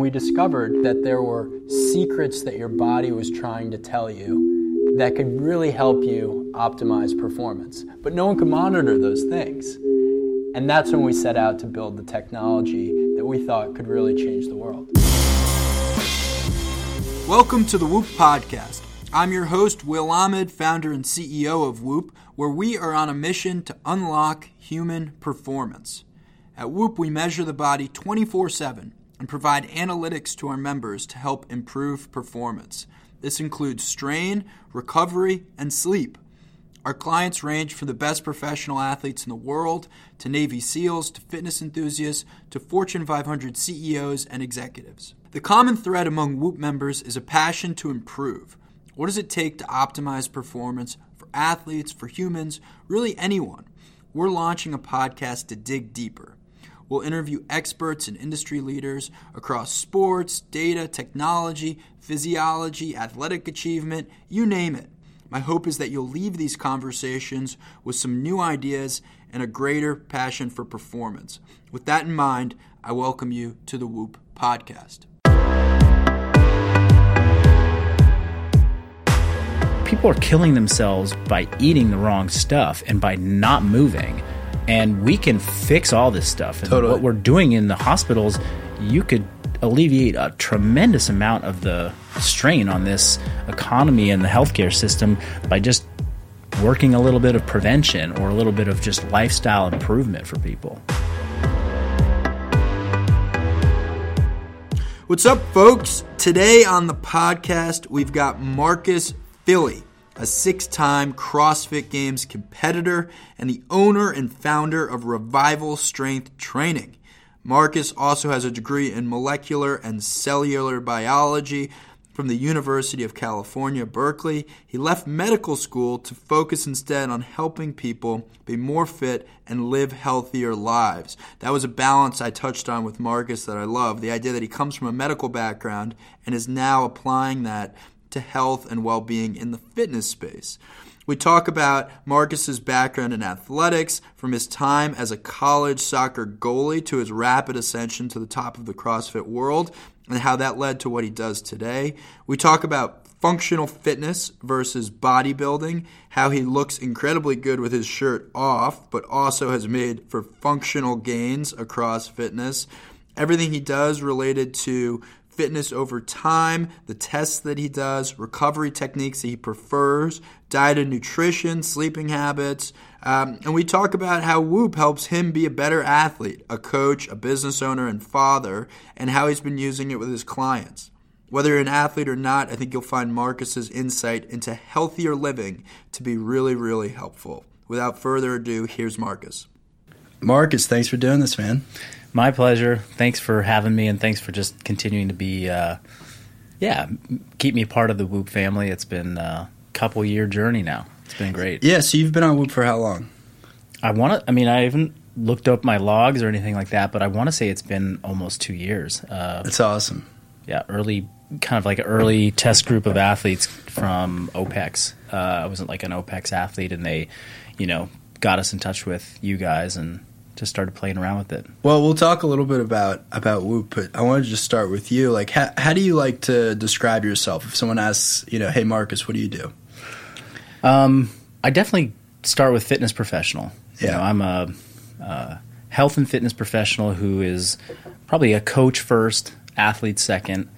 We discovered that there were secrets that your body was trying to tell you that could really help you optimize performance. But no one could monitor those things. And that's when we set out to build the technology that we thought could really change the world. Welcome to the Whoop Podcast. I'm your host, Will Ahmed, founder and CEO of Whoop, where we are on a mission to unlock human performance. At Whoop, we measure the body 24 7 and provide analytics to our members to help improve performance. This includes strain, recovery, and sleep. Our clients range from the best professional athletes in the world to Navy SEALs to fitness enthusiasts to Fortune 500 CEOs and executives. The common thread among Whoop members is a passion to improve. What does it take to optimize performance for athletes, for humans, really anyone? We're launching a podcast to dig deeper. We'll interview experts and industry leaders across sports, data, technology, physiology, athletic achievement, you name it. My hope is that you'll leave these conversations with some new ideas and a greater passion for performance. With that in mind, I welcome you to the Whoop podcast. People are killing themselves by eating the wrong stuff and by not moving and we can fix all this stuff. And Totally. what we're doing in the hospitals, you could alleviate a tremendous amount of the strain on this economy and the healthcare system by just working a little bit of prevention or a little bit of just lifestyle improvement for people. What's up, folks? Today on the podcast, we've got Marcus Filly, a six time CrossFit Games competitor and the owner and founder of Revival Strength Training. Marcus also has a degree in molecular and cellular biology from the University of California, Berkeley. He left medical school to focus instead on helping people be more fit and live healthier lives. That was a balance I touched on with Marcus that I love the idea that he comes from a medical background and is now applying that to health and well being in the fitness space. We talk about Marcus's background in athletics, from his time as a college soccer goalie to his rapid ascension to the top of the CrossFit world, and how that led to what he does today. We talk about functional fitness versus bodybuilding, how he looks incredibly good with his shirt off, but also has made for functional gains across fitness. Everything he does related to fitness over time, the tests that he does, recovery techniques that he prefers, diet and nutrition, sleeping habits. Um, and we talk about how Whoop helps him be a better athlete, a coach, a business owner, and father, and how he's been using it with his clients. Whether you're an athlete or not, I think you'll find Marcus's insight into healthier living to be really, really helpful. Without further ado, here's Marcus. Marcus, thanks for doing this, man. My pleasure. Thanks for having me, and thanks for just continuing to be, uh, yeah, keep me part of the Whoop family. It's been a couple year journey now. It's been great. Yeah, so you've been on Whoop for how long? I want to. I mean, I haven't looked up my logs or anything like that, but I want to say it's been almost two years. Uh, That's awesome. yeah, early, kind of like an early test group of athletes from OPEX. Uh, I wasn't like an OPEX athlete, and they, you know, got us in touch with you guys and just started playing around with it. Well, we'll talk a little bit about about Whoop, but I wanted to just start with you. Like, how, how do you like to describe yourself? If someone asks, you know, hey Marcus, what do you do? Um, I definitely start with fitness professional. You Yeah. know, I'm a, uh health and fitness professional who is probably a coach first, athlete second,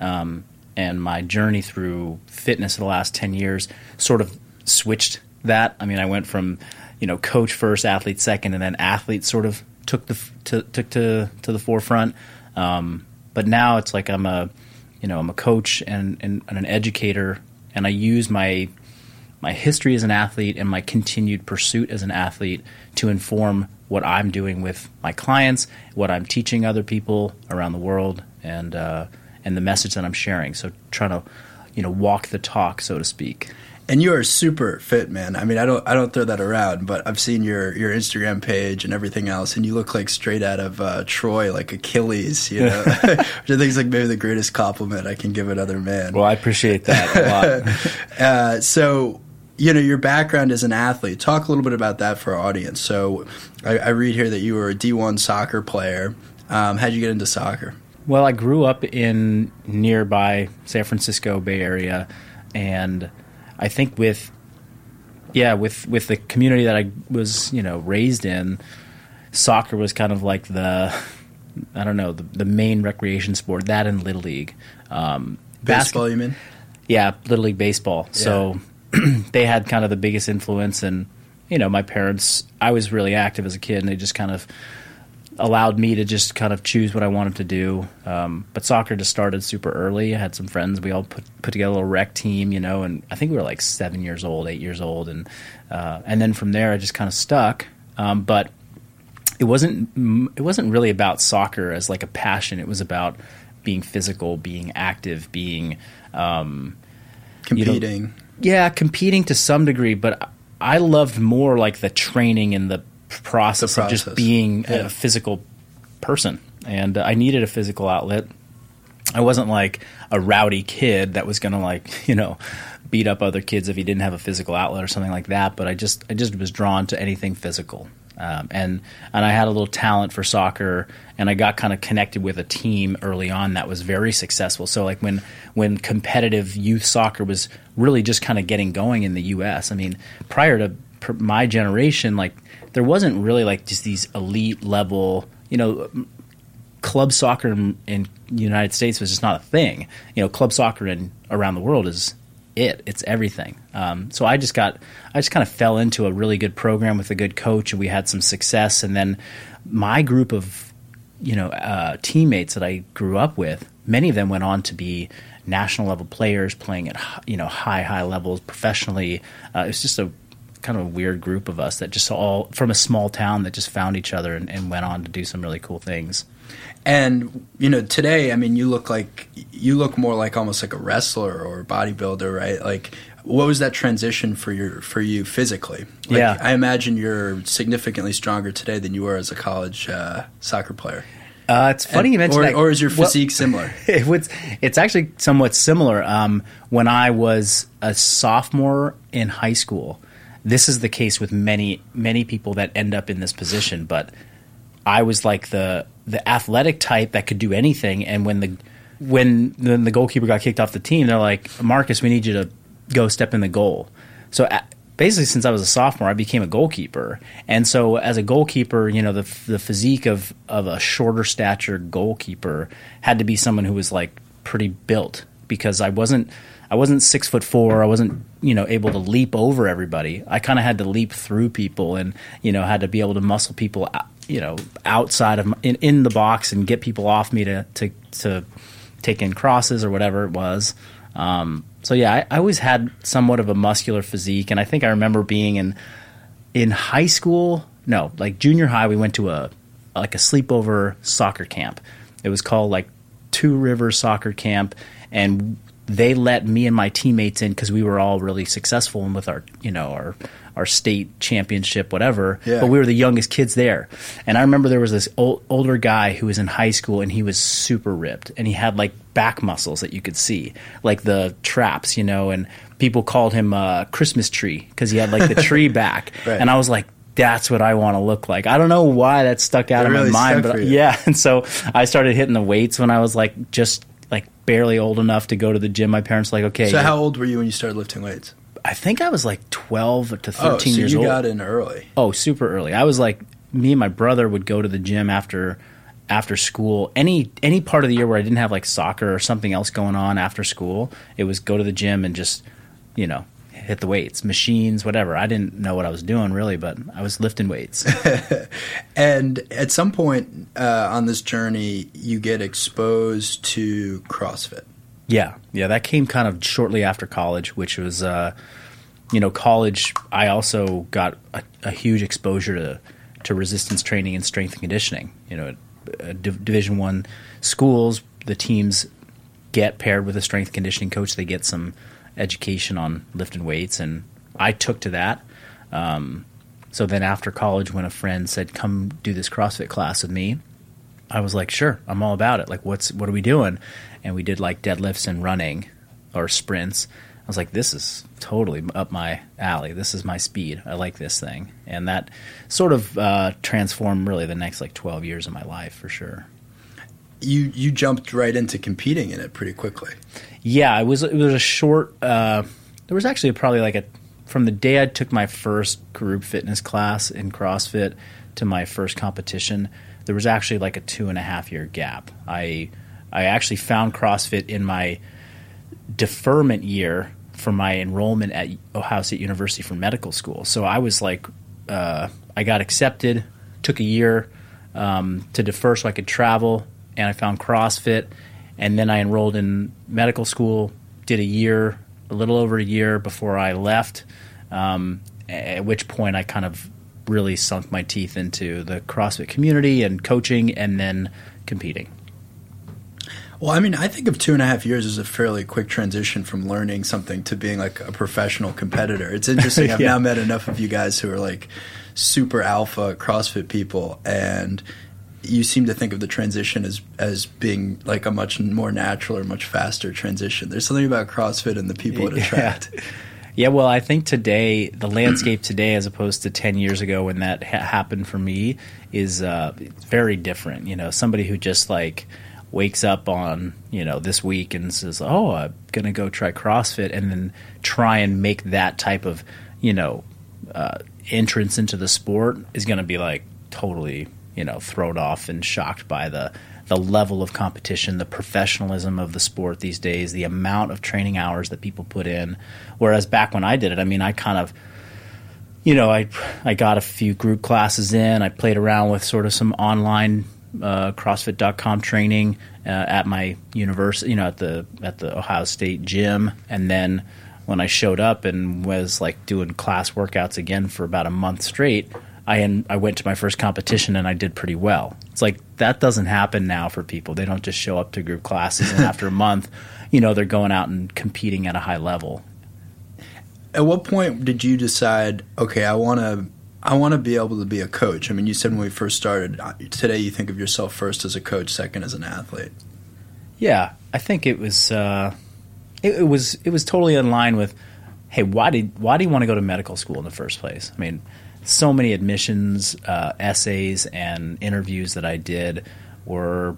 um, and my journey through fitness in the last ten years sort of switched that. I mean, I went from you know coach first, athlete second, and then athlete sort of took the to, took to to the forefront. Um, but now it's like I'm a you know I'm a coach and, and, and an educator, and I use my my history as an athlete and my continued pursuit as an athlete to inform what I'm doing with my clients, what I'm teaching other people around the world, and uh, and the message that I'm sharing. So trying to, you know, walk the talk, so to speak. And you are super fit, man. I mean, I don't I don't throw that around, but I've seen your your Instagram page and everything else, and you look like straight out of uh, Troy, like Achilles, you know. Which I think is like maybe the greatest compliment I can give another man. Well, I appreciate that a lot. Uh, so, you know, your background as an athlete. Talk a little bit about that for our audience. So, I, I read here that you were a D1 soccer player. Um, how'd you get into soccer? well, I grew up in nearby San Francisco Bay Area, and I think with yeah, with with the community that I was you know raised in, soccer was kind of like the I don't know the, the main recreation sport. That and little league, um, Baseball, you mean? yeah, little league baseball. So they had kind of the biggest influence, and you know, my parents. I was really active as a kid, and they just kind of allowed me to just kind of choose what I wanted to do. Um, but soccer just started super early. I had some friends. We all put put together a little rec team, you know, and I think we were like seven years old, eight years old, and uh, and then from there I just kind of stuck. Um, but it wasn't it wasn't really about soccer as like a passion. It was about being physical, being active, being um, you know, Competing. yeah, competing to some degree, but I loved more like the training and the process, The of just being Yeah. a physical person. And I needed a physical outlet. I wasn't like a rowdy kid that was going to like, you know, beat up other kids if he didn't have a physical outlet or something like that, but I just I just was drawn to anything physical. Um, and and I had a little talent for soccer, and I got kind of connected with a team early on that was very successful. So like when when competitive youth soccer was really just kind of getting going in the U.S. I mean, prior to pr- my generation, like there wasn't really like just these elite level, you know, club soccer in, in the United States was just not a thing. You know, club soccer in around the world is it. It's everything. Um, so I just got, I just kind of fell into a really good program with a good coach, and we had some success. And then my group of, you know, uh, teammates that I grew up with, many of them went on to be national level players, playing at you know high high levels professionally. Uh, it was just a kind of a weird group of us that just all from a small town that just found each other and, and went on to do some really cool things. And you know, today, I mean, you look like you look more like almost like a wrestler or a bodybuilder, right? Like, what was that transition for your for you physically? Like, Yeah. I imagine you're significantly stronger today than you were as a college uh, soccer player. Uh, it's funny you mentioned or, that. or is your Well, physique similar? it was, it's actually somewhat similar. Um, when I was a sophomore in high school, this is the case with many many people that end up in this position. But I was like the the athletic type that could do anything, and when the when then the goalkeeper got kicked off the team, they're like, Marcus, we need you to go step in the goal. So a basically, since I was a sophomore, I became a goalkeeper, and so as a goalkeeper, you know, the the physique of of a shorter stature goalkeeper had to be someone who was like pretty built because I wasn't I wasn't six foot four. I wasn't you know able to leap over everybody. I kind of had to leap through people, and you know had to be able to muscle people, you know, outside of my, in in the box and get people off me to to to take in crosses or whatever it was. Um, so yeah, I, I always had somewhat of a muscular physique, and I think I remember being in in high school. No, like junior high, we went to a like a sleepover soccer camp. It was called like Two River Soccer Camp, and they let me and my teammates in because we were all really successful and with our you know our our state championship whatever Yeah. but we were the youngest kids there and i remember there was this old, older guy who was in high school and he was super ripped and he had like back muscles that you could see like the traps you know and people called him uh, christmas tree because he had like the tree back Right. and i was like that's what I want to look like. I don't know why that stuck out It of really my mind, but yeah. And so I started hitting the weights when I was like just barely old enough to go to the gym. My parents were like, okay, So, how old were you when you started lifting weights? I think I was like twelve to Oh, thirteen so years you old. You got in early. Oh, super early. I was like me and my brother would go to the gym after after school. Any any part of the year where I didn't have like soccer or something else going on after school, it was go to the gym and just, you know, hit the weights, machines, whatever. I didn't know what I was doing really, but I was lifting weights. And at some point uh, on this journey, you get exposed to CrossFit. Yeah, yeah, that came kind of shortly after college, which was, uh, you know, college. I also got a, a huge exposure to to resistance training and strength and conditioning. You know, Div- Division One schools, the teams get paired with a strength conditioning coach. They get some education on lifting weights, and I took to that. Um, so then after college, when a friend said, "Come do this CrossFit class with me," I was like, sure, I'm all about it. Like, what's what are we doing? And we did like deadlifts and running or sprints. I was like, this is totally up my alley. This is my speed. I like this thing, and that sort of uh, transformed really the next like 12 years of my life for sure. you you jumped right into competing in it pretty quickly. Yeah, it was it was a short. Uh, there was actually probably like a from the day I took my first group fitness class in CrossFit to my first competition. There was actually like a two and a half year gap. I I actually found CrossFit in my deferment year for my enrollment at Ohio State University for medical school. So I was like, uh, I got accepted, took a year um, to defer so I could travel, and I found CrossFit. And then I enrolled in medical school, did a year, a little over a year before I left, um, at which point I kind of really sunk my teeth into the CrossFit community and coaching and then competing. Well, I mean, I think of two and a half years as a fairly quick transition from learning something to being like a professional competitor. It's interesting. I've yeah. now met enough of you guys who are like super alpha CrossFit people, and you seem to think of the transition as as being like a much more natural or much faster transition. There's something about CrossFit and the people it attracts. Yeah. yeah, well, I think today the landscape today, as opposed to ten years ago when that ha- happened for me, is uh, very different. You know, somebody who just like wakes up on you know this week and says, "Oh, I'm gonna go try CrossFit," and then try and make that type of you know uh, entrance into the sport is going to be like totally you know thrown off and shocked by the the level of competition, the professionalism of the sport these days, the amount of training hours that people put in. Whereas back when I did it, I mean, I kind of you know, I I got a few group classes in. I played around with sort of some online uh, CrossFit.com training uh, at my university, you know, at the at the Ohio State gym, and then when I showed up and was like doing class workouts again for about a month straight, I I went to my first competition and I did pretty well. It's like that doesn't happen now for people. They don't just show up to group classes and after a month, you know, they're going out and competing at a high level. At what point did you decide, okay, I want to I want to be able to be a coach. I mean, you said when we first started, uh, today you think of yourself first as a coach, second as an athlete. Yeah, I think it was uh, it, it, was it was totally in line with, hey, why did why do you want to go to medical school in the first place? I mean, so many admissions uh, essays and interviews that I did were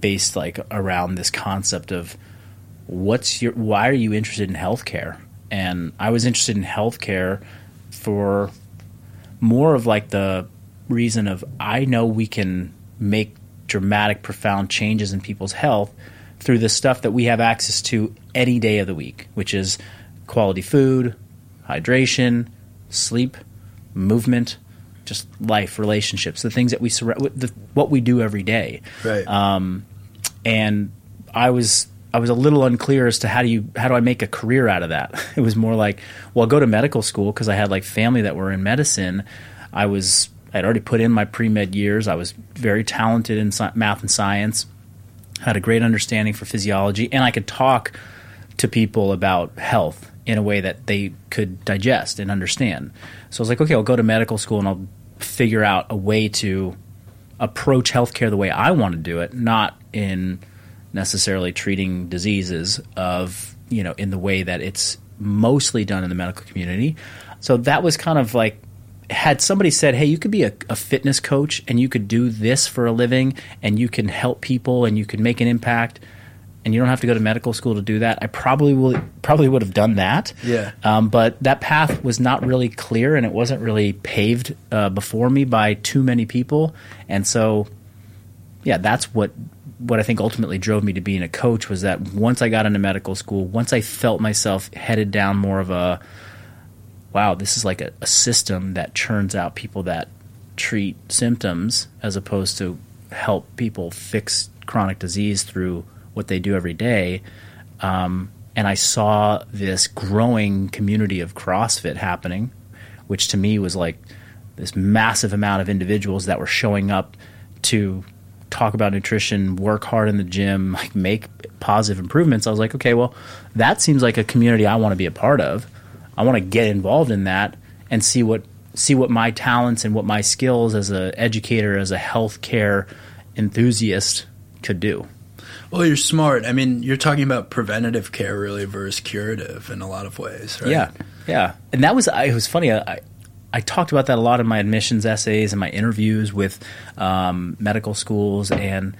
based like around this concept of what's your why are you interested in healthcare? And I was interested in healthcare for more of like the reason of I know we can make dramatic, profound changes in people's health through the stuff that we have access to any day of the week, which is quality food, hydration, sleep, movement, just life, relationships, the things that we surround, the, what we do every day. Right. Um, and I was I was a little unclear as to how do you how do I make a career out of that. It was more like, well, I'll go to medical school because I had like family that were in medicine. I was I'd already put in my pre med years. I was very talented in math and science. Had a great understanding for physiology, and I could talk to people about health in a way that they could digest and understand. So I was like, okay, I'll go to medical school and I'll figure out a way to approach healthcare the way I want to do it, not in necessarily treating diseases of you know in the way that it's mostly done in the medical community. So that was kind of like had somebody said, "Hey, you could be a, a, fitness coach and you could do this for a living and you can help people and you can make an impact." And you don't have to go to medical school to do that. I probably will, probably would have done that. Yeah. Um, but that path was not really clear, and it wasn't really paved uh, before me by too many people. And so, yeah, that's what what I think ultimately drove me to being a coach was that once I got into medical school, once I felt myself headed down more of a wow, this is like a, a system that churns out people that treat symptoms as opposed to help people fix chronic disease through what they do every day. Um, and I saw this growing community of CrossFit happening, which to me was like this massive amount of individuals that were showing up to talk about nutrition, work hard in the gym, like make positive improvements, I was like, okay, well, that seems like a community I want to be a part of. I want to get involved in that and see what see what my talents and what my skills as an educator, as a healthcare enthusiast could do. Well, you're smart. I mean, you're talking about preventative care really versus curative in a lot of ways, right? Yeah, yeah. And that was it was funny. I, I talked about that a lot in my admissions essays and my interviews with um, medical schools, and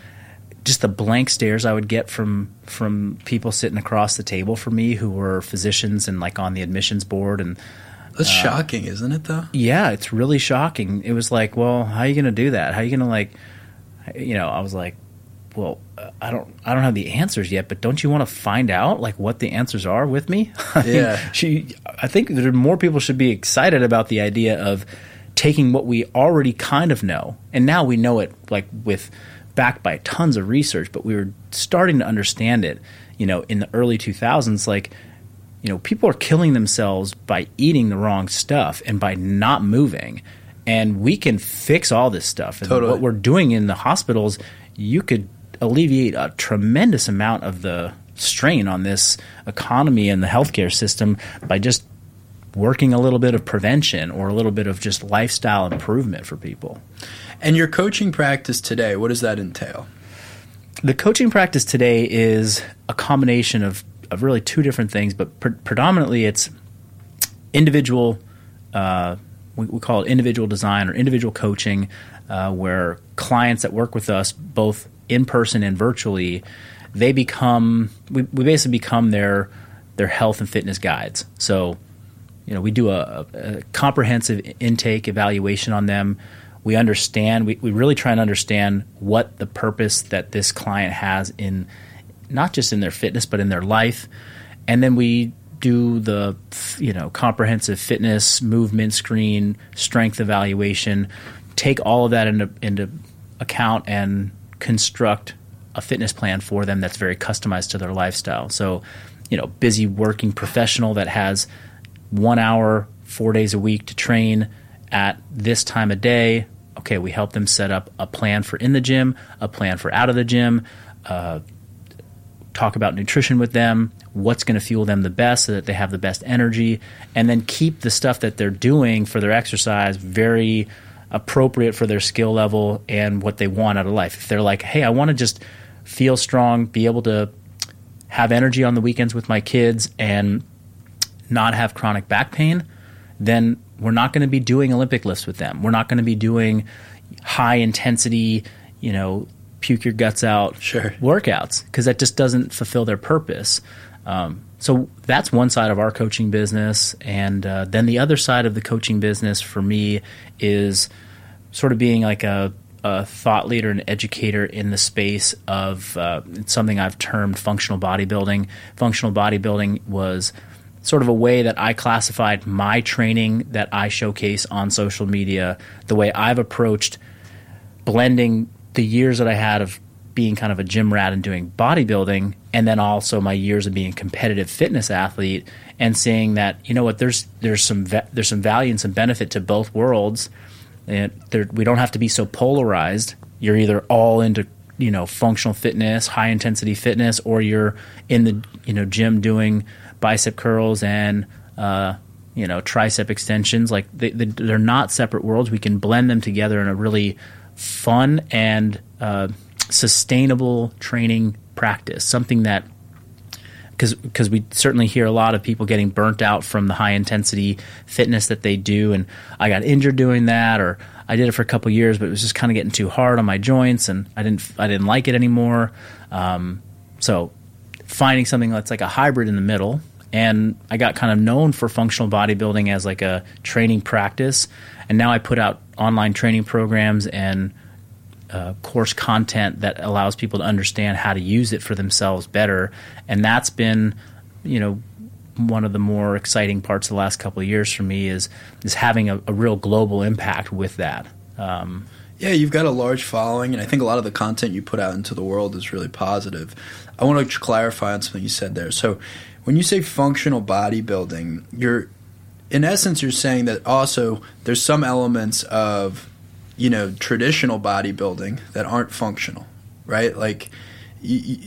just the blank stares I would get from from people sitting across the table from me who were physicians and like on the admissions board and That's shocking, isn't it? Though. yeah, it's really shocking. It was like, well, how are you going to do that? How are you going to like, you know? I was like, well, uh, I don't, I don't have the answers yet, but don't you want to find out like what the answers are with me? I mean, Yeah. she. I think that more people should be excited about the idea of taking what we already kind of know, and now we know it like with backed by tons of research, but we were starting to understand it. You know, in the early 2000s, like you know, people are killing themselves by eating the wrong stuff and by not moving. And we can fix all this stuff. And Totally. what we're doing in the hospitals, you could alleviate a tremendous amount of the strain on this economy and the healthcare system by just working a little bit of prevention or a little bit of just lifestyle improvement for people. And your coaching practice today, what does that entail? the coaching practice today is a combination of, of really two different things, but pre- predominantly it's individual. Uh, we, we call it individual design or individual coaching, uh, where clients that work with us, both in person and virtually, they become we, we basically become their their health and fitness guides. So you know, we do a, a comprehensive intake evaluation on them. We understand, we, we really try and understand what the purpose that this client has in not just in their fitness, but in their life. And then we do the, you know, comprehensive fitness, movement screen, strength evaluation, take all of that into, into account and construct a fitness plan for them that's very customized to their lifestyle. So, you know, busy working professional that has one hour, four days a week to train at this time of day. Okay, we help them set up a plan for in the gym, a plan for out of the gym, uh, talk about nutrition with them, what's going to fuel them the best so that they have the best energy, and then keep the stuff that they're doing for their exercise very appropriate for their skill level and what they want out of life. If they're like, hey, I want to just feel strong, be able to have energy on the weekends with my kids, and not have chronic back pain, then we're not going to be doing Olympic lifts with them. We're not going to be doing high intensity, you know, puke your guts out Sure. workouts because that just doesn't fulfill their purpose. Um, so that's one side of our coaching business, and uh, then the other side of the coaching business for me is sort of being like a, a thought leader and educator in the space of uh, something I've termed functional bodybuilding. Functional bodybuilding was sort of a way that I classified my training that I showcase on social media, the way I've approached blending the years that I had of being kind of a gym rat and doing bodybuilding, and then also my years of being a competitive fitness athlete, and seeing that you know what there's there's some there's some value and some benefit to both worlds. And we don't have to be so polarized. You're either all into you know functional fitness, high intensity fitness, or you're in the you know gym doing bicep curls and uh, you know tricep extensions. Like they, they, they're not separate worlds. We can blend them together in a really fun and uh, sustainable training practice. Something that because we certainly hear a lot of people getting burnt out from the high intensity fitness that they do, and I got injured doing that, or I did it for a couple years, but it was just kind of getting too hard on my joints, and I didn't I didn't like it anymore. Um, so finding something that's like a hybrid in the middle, and I got kind of known for functional bodybuilding as like a training practice, and now I put out online training programs and uh, course content that allows people to understand how to use it for themselves better. And that's been, you know, one of the more exciting parts of the last couple of years for me is is having a, a real global impact with that. Um, Yeah, you've got a large following, and I think a lot of the content you put out into the world is really positive. I want to clarify on something you said there. So, when you say functional bodybuilding, you're, in essence, you're saying that also there's some elements of, you know, traditional bodybuilding that aren't functional, right? Like,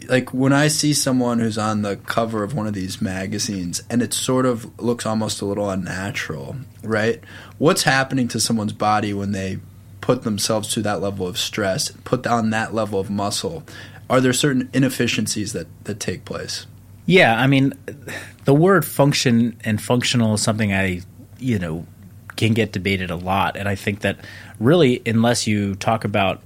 like when I see someone who's on the cover of one of these magazines and it sort of looks almost a little unnatural, right? What's happening to someone's body when they put themselves to that level of stress, put on that level of muscle? Are there certain inefficiencies that, that take place? yeah, I mean, the word function and functional is something I, you know, can get debated a lot, and I think that really, unless you talk about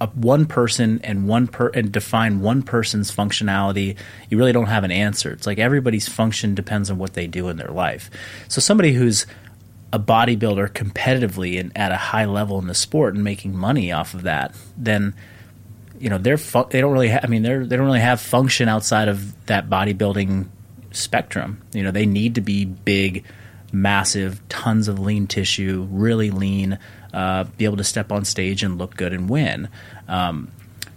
a one person and one per and define one person's functionality, you really don't have an answer. It's like everybody's function depends on what they do in their life. So somebody who's a bodybuilder competitively and at a high level in the sport and making money off of that, then you know they're fu- they don't really ha- I mean they're they don't really have function outside of that bodybuilding spectrum. You know they need to be big, massive, tons of lean tissue, really lean, uh, be able to step on stage and look good and win. Um,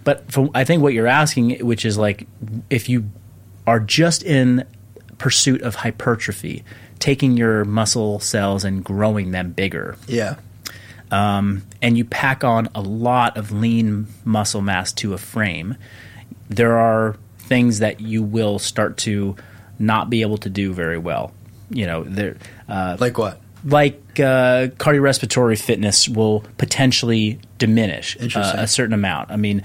but for, I think what you're asking, which is like if you are just in pursuit of hypertrophy, taking your muscle cells and growing them bigger, Yeah. um, and you pack on a lot of lean muscle mass to a frame, there are things that you will start to not be able to do very well. You know, there uh, Like what? like uh, cardiorespiratory fitness will potentially diminish uh, a certain amount. I mean,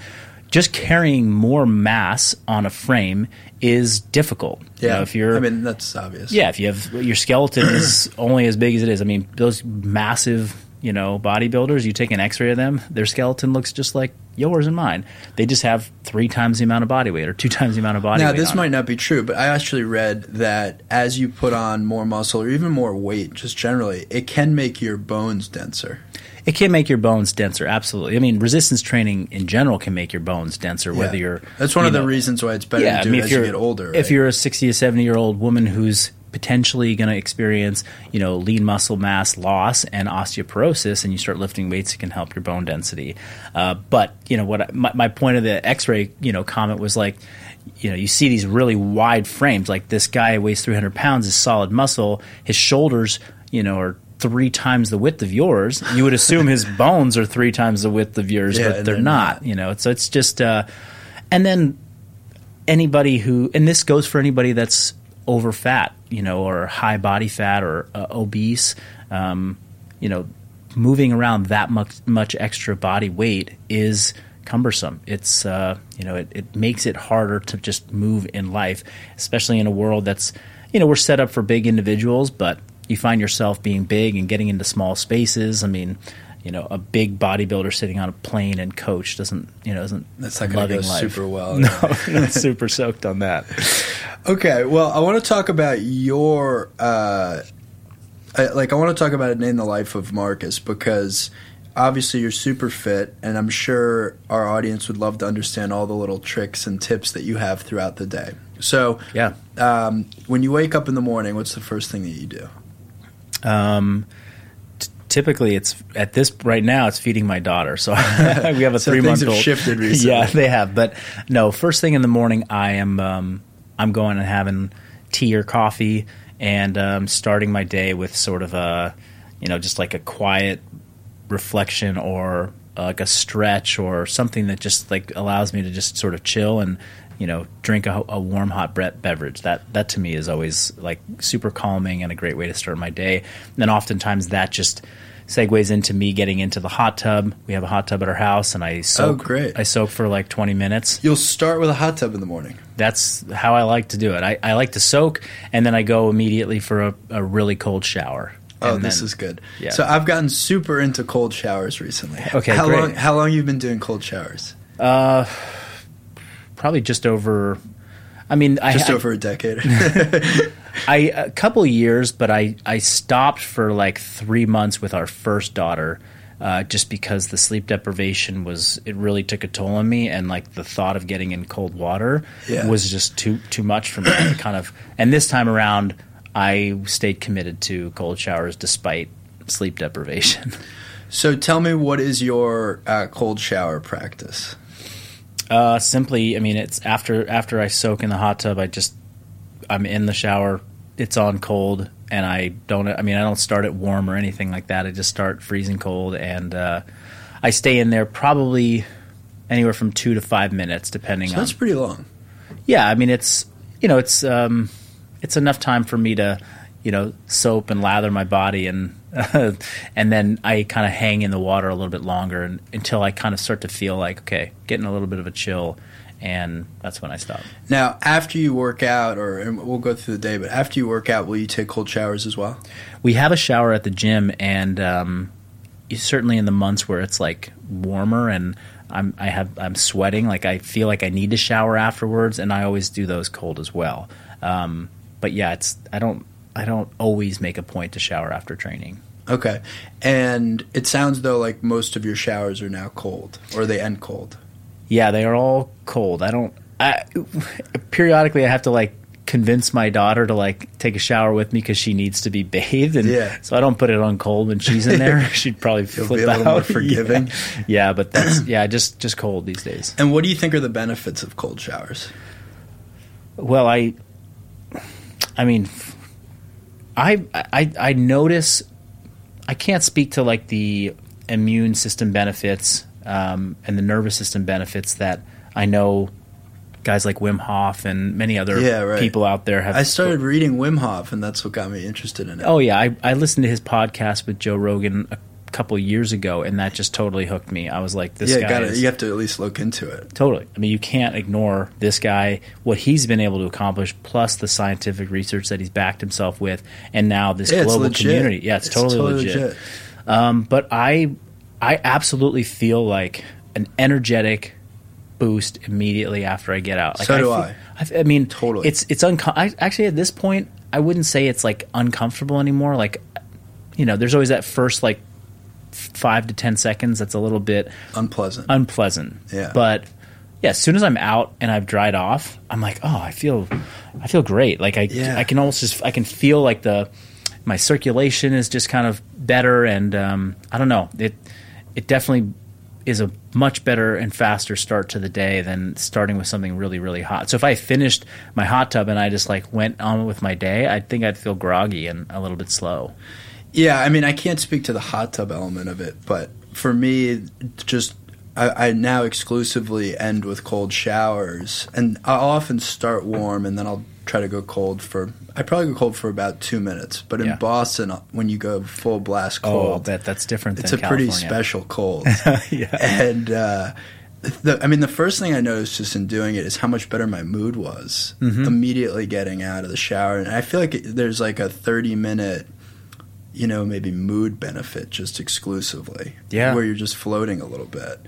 just carrying more mass on a frame is difficult. You Yeah. know, if you're I mean, that's obvious. yeah, if you have your skeleton is only as big as it is. I mean, those massive, you know, bodybuilders, you take an X-ray of them, their skeleton looks just like yours and mine. They just have three times the amount of body weight or two times the amount of body Now, weight. Now, this might it. not be true, but I actually read that as you put on more muscle or even more weight, just generally, it can make your bones denser. It can make your bones denser. Absolutely. I mean, resistance training in general can make your bones denser. Whether Yeah. you're That's one you of the reasons why it's better to do it as you get older. If right? you're a 60 to 70 year old woman who's potentially going to experience, you know, lean muscle mass loss and osteoporosis, and you start lifting weights, it can help your bone density. Uh, but you know what? I, my, my point of the X-ray, you know, comment was like, you know, you see these really wide frames. Like this guy weighs 300 pounds, is solid muscle. His shoulders, you know, are three times the width of yours. You would assume his bones are three times the width of yours, Yeah, but they're, they're not. not. You know, so it's just. Uh, and then anybody who, and this goes for anybody that's over fat, you know, or high body fat or uh, obese, um, you know, moving around that much, much extra body weight is cumbersome. It's, uh, you know, it, it makes it harder to just move in life, especially in a world that's, you know, we're set up for big individuals, but you find yourself being big and getting into small spaces. I mean, you know, a big bodybuilder sitting on a plane and coach doesn't, you know, isn't That's not going to loving go life. super well. No, not super soaked on that. Okay, well, I want to talk about your, uh, I, like, I want to talk about it in the life of Marcus because obviously you're super fit, and I'm sure our audience would love to understand all the little tricks and tips that you have throughout the day. So, Yeah. um, when you wake up in the morning, what's the first thing that you do? Um, typically, it's at this right now. It's feeding my daughter. So we have a So three things month have old. shifted recently. Yeah, they have. But no, first thing in the morning, I am um, I'm going and having tea or coffee and um, starting my day with sort of a you know just like a quiet reflection or uh, like a stretch or something that just like allows me to just sort of chill and you know drink a, a warm hot bre- beverage that that to me is always like super calming and a great way to start my day and then oftentimes that just segues into me getting into the hot tub we have a hot tub at our house and i soak Oh, great. i soak for like 20 minutes You'll start with a hot tub in the morning. that's how i like to do it i, I like to soak and then i go immediately for a, a really cold shower Oh, And this is good. yeah. So I've gotten super into cold showers recently. Okay, how great. long? How long you've been doing cold showers? Uh, probably just over i mean Just I- over a decade. I a couple years, but I I stopped for like three months with our first daughter, uh, just because the sleep deprivation was it really took a toll on me, and like the thought of getting in cold water Yeah. was just too too much for me. to kind of, and this time around, I stayed committed to cold showers despite sleep deprivation. so tell me, what is your uh, cold shower practice? Uh, simply, I mean, it's after after I soak in the hot tub, I just I'm in the shower. It's on cold, and I don't. I mean, I don't start it warm or anything like that. I just start freezing cold, and uh, I stay in there probably anywhere from two to five minutes, depending So on. that's pretty long. Yeah, I mean, it's you know, it's um, it's enough time for me to you know soap and lather my body, and and then I kind of hang in the water a little bit longer, and, until I kind of start to feel like okay, getting a little bit of a chill, and that's when I stop. Now, after you work out, or and we'll go through the day, but after you work out, will you take cold showers as well? We have a shower at the gym, and um, certainly in the months where it's like warmer and I'm I have I'm sweating, like I feel like I need to shower afterwards, and I always do those cold as well. Um, but yeah, it's I don't I don't always make a point to shower after training. Okay. And it sounds though like most of your showers are now cold or they end cold. Yeah, they are all cold. I don't. I periodically I have to like convince my daughter to like take a shower with me because she needs to be bathed, and Yeah. so I don't put it on cold when she's in there. She'd probably You'll flip be a little more out. forgiving. Yeah. Yeah, but that's yeah, just just cold these days. And what do you think are the benefits of cold showers? Well, I, I mean, I I I notice. I can't speak to like the immune system benefits um, and the nervous system benefits that I know guys like Wim Hof and many other Yeah, right. people out there have. I started reading Wim Hof and that's what got me interested in it. Oh yeah, I, I listened to his podcast with Joe Rogan a couple years ago, and that just totally hooked me. I was like, this yeah, guy is You have to at least look into it. Totally. I mean, you can't ignore this guy, what he's been able to accomplish, plus the scientific research that he's backed himself with, and now this Yeah, global community. Yeah, it's, totally, legit. Um, but I, I absolutely feel like an energetic boost immediately after I get out. Like So do feel- I. I. I mean, Totally. It's it's uncom- I, actually at this point, I wouldn't say it's like uncomfortable anymore. Like, you know, there's always that first like five to ten seconds that's a little bit Unpleasant. unpleasant. Yeah. But yeah, as soon as I'm out and I've dried off, I'm like, oh, I feel, I feel great. Like I, Yeah. I can almost just, I can feel like the, my circulation is just kind of better, and um, I don't know, it, it definitely is a much better and faster start to the day than starting with something really, really hot. So if I finished my hot tub and I just like went on with my day, I think I'd feel groggy and a little bit slow. Yeah, I mean, I can't speak to the hot tub element of it, but for me, just I, I now exclusively end with cold showers, and I'll often start warm, and then I'll try to go cold for. I probably go cold for about two minutes, but in Yeah. Boston, when you go full blast cold, Oh, cold, that's different it's a than pretty special cold. Yeah. And uh, the, I mean, the first thing I noticed just in doing it is how much better my mood was Mm-hmm. immediately getting out of the shower. And I feel like it, there's like a 30 minute, you know, maybe mood benefit just exclusively. Yeah. Where you're just floating a little bit.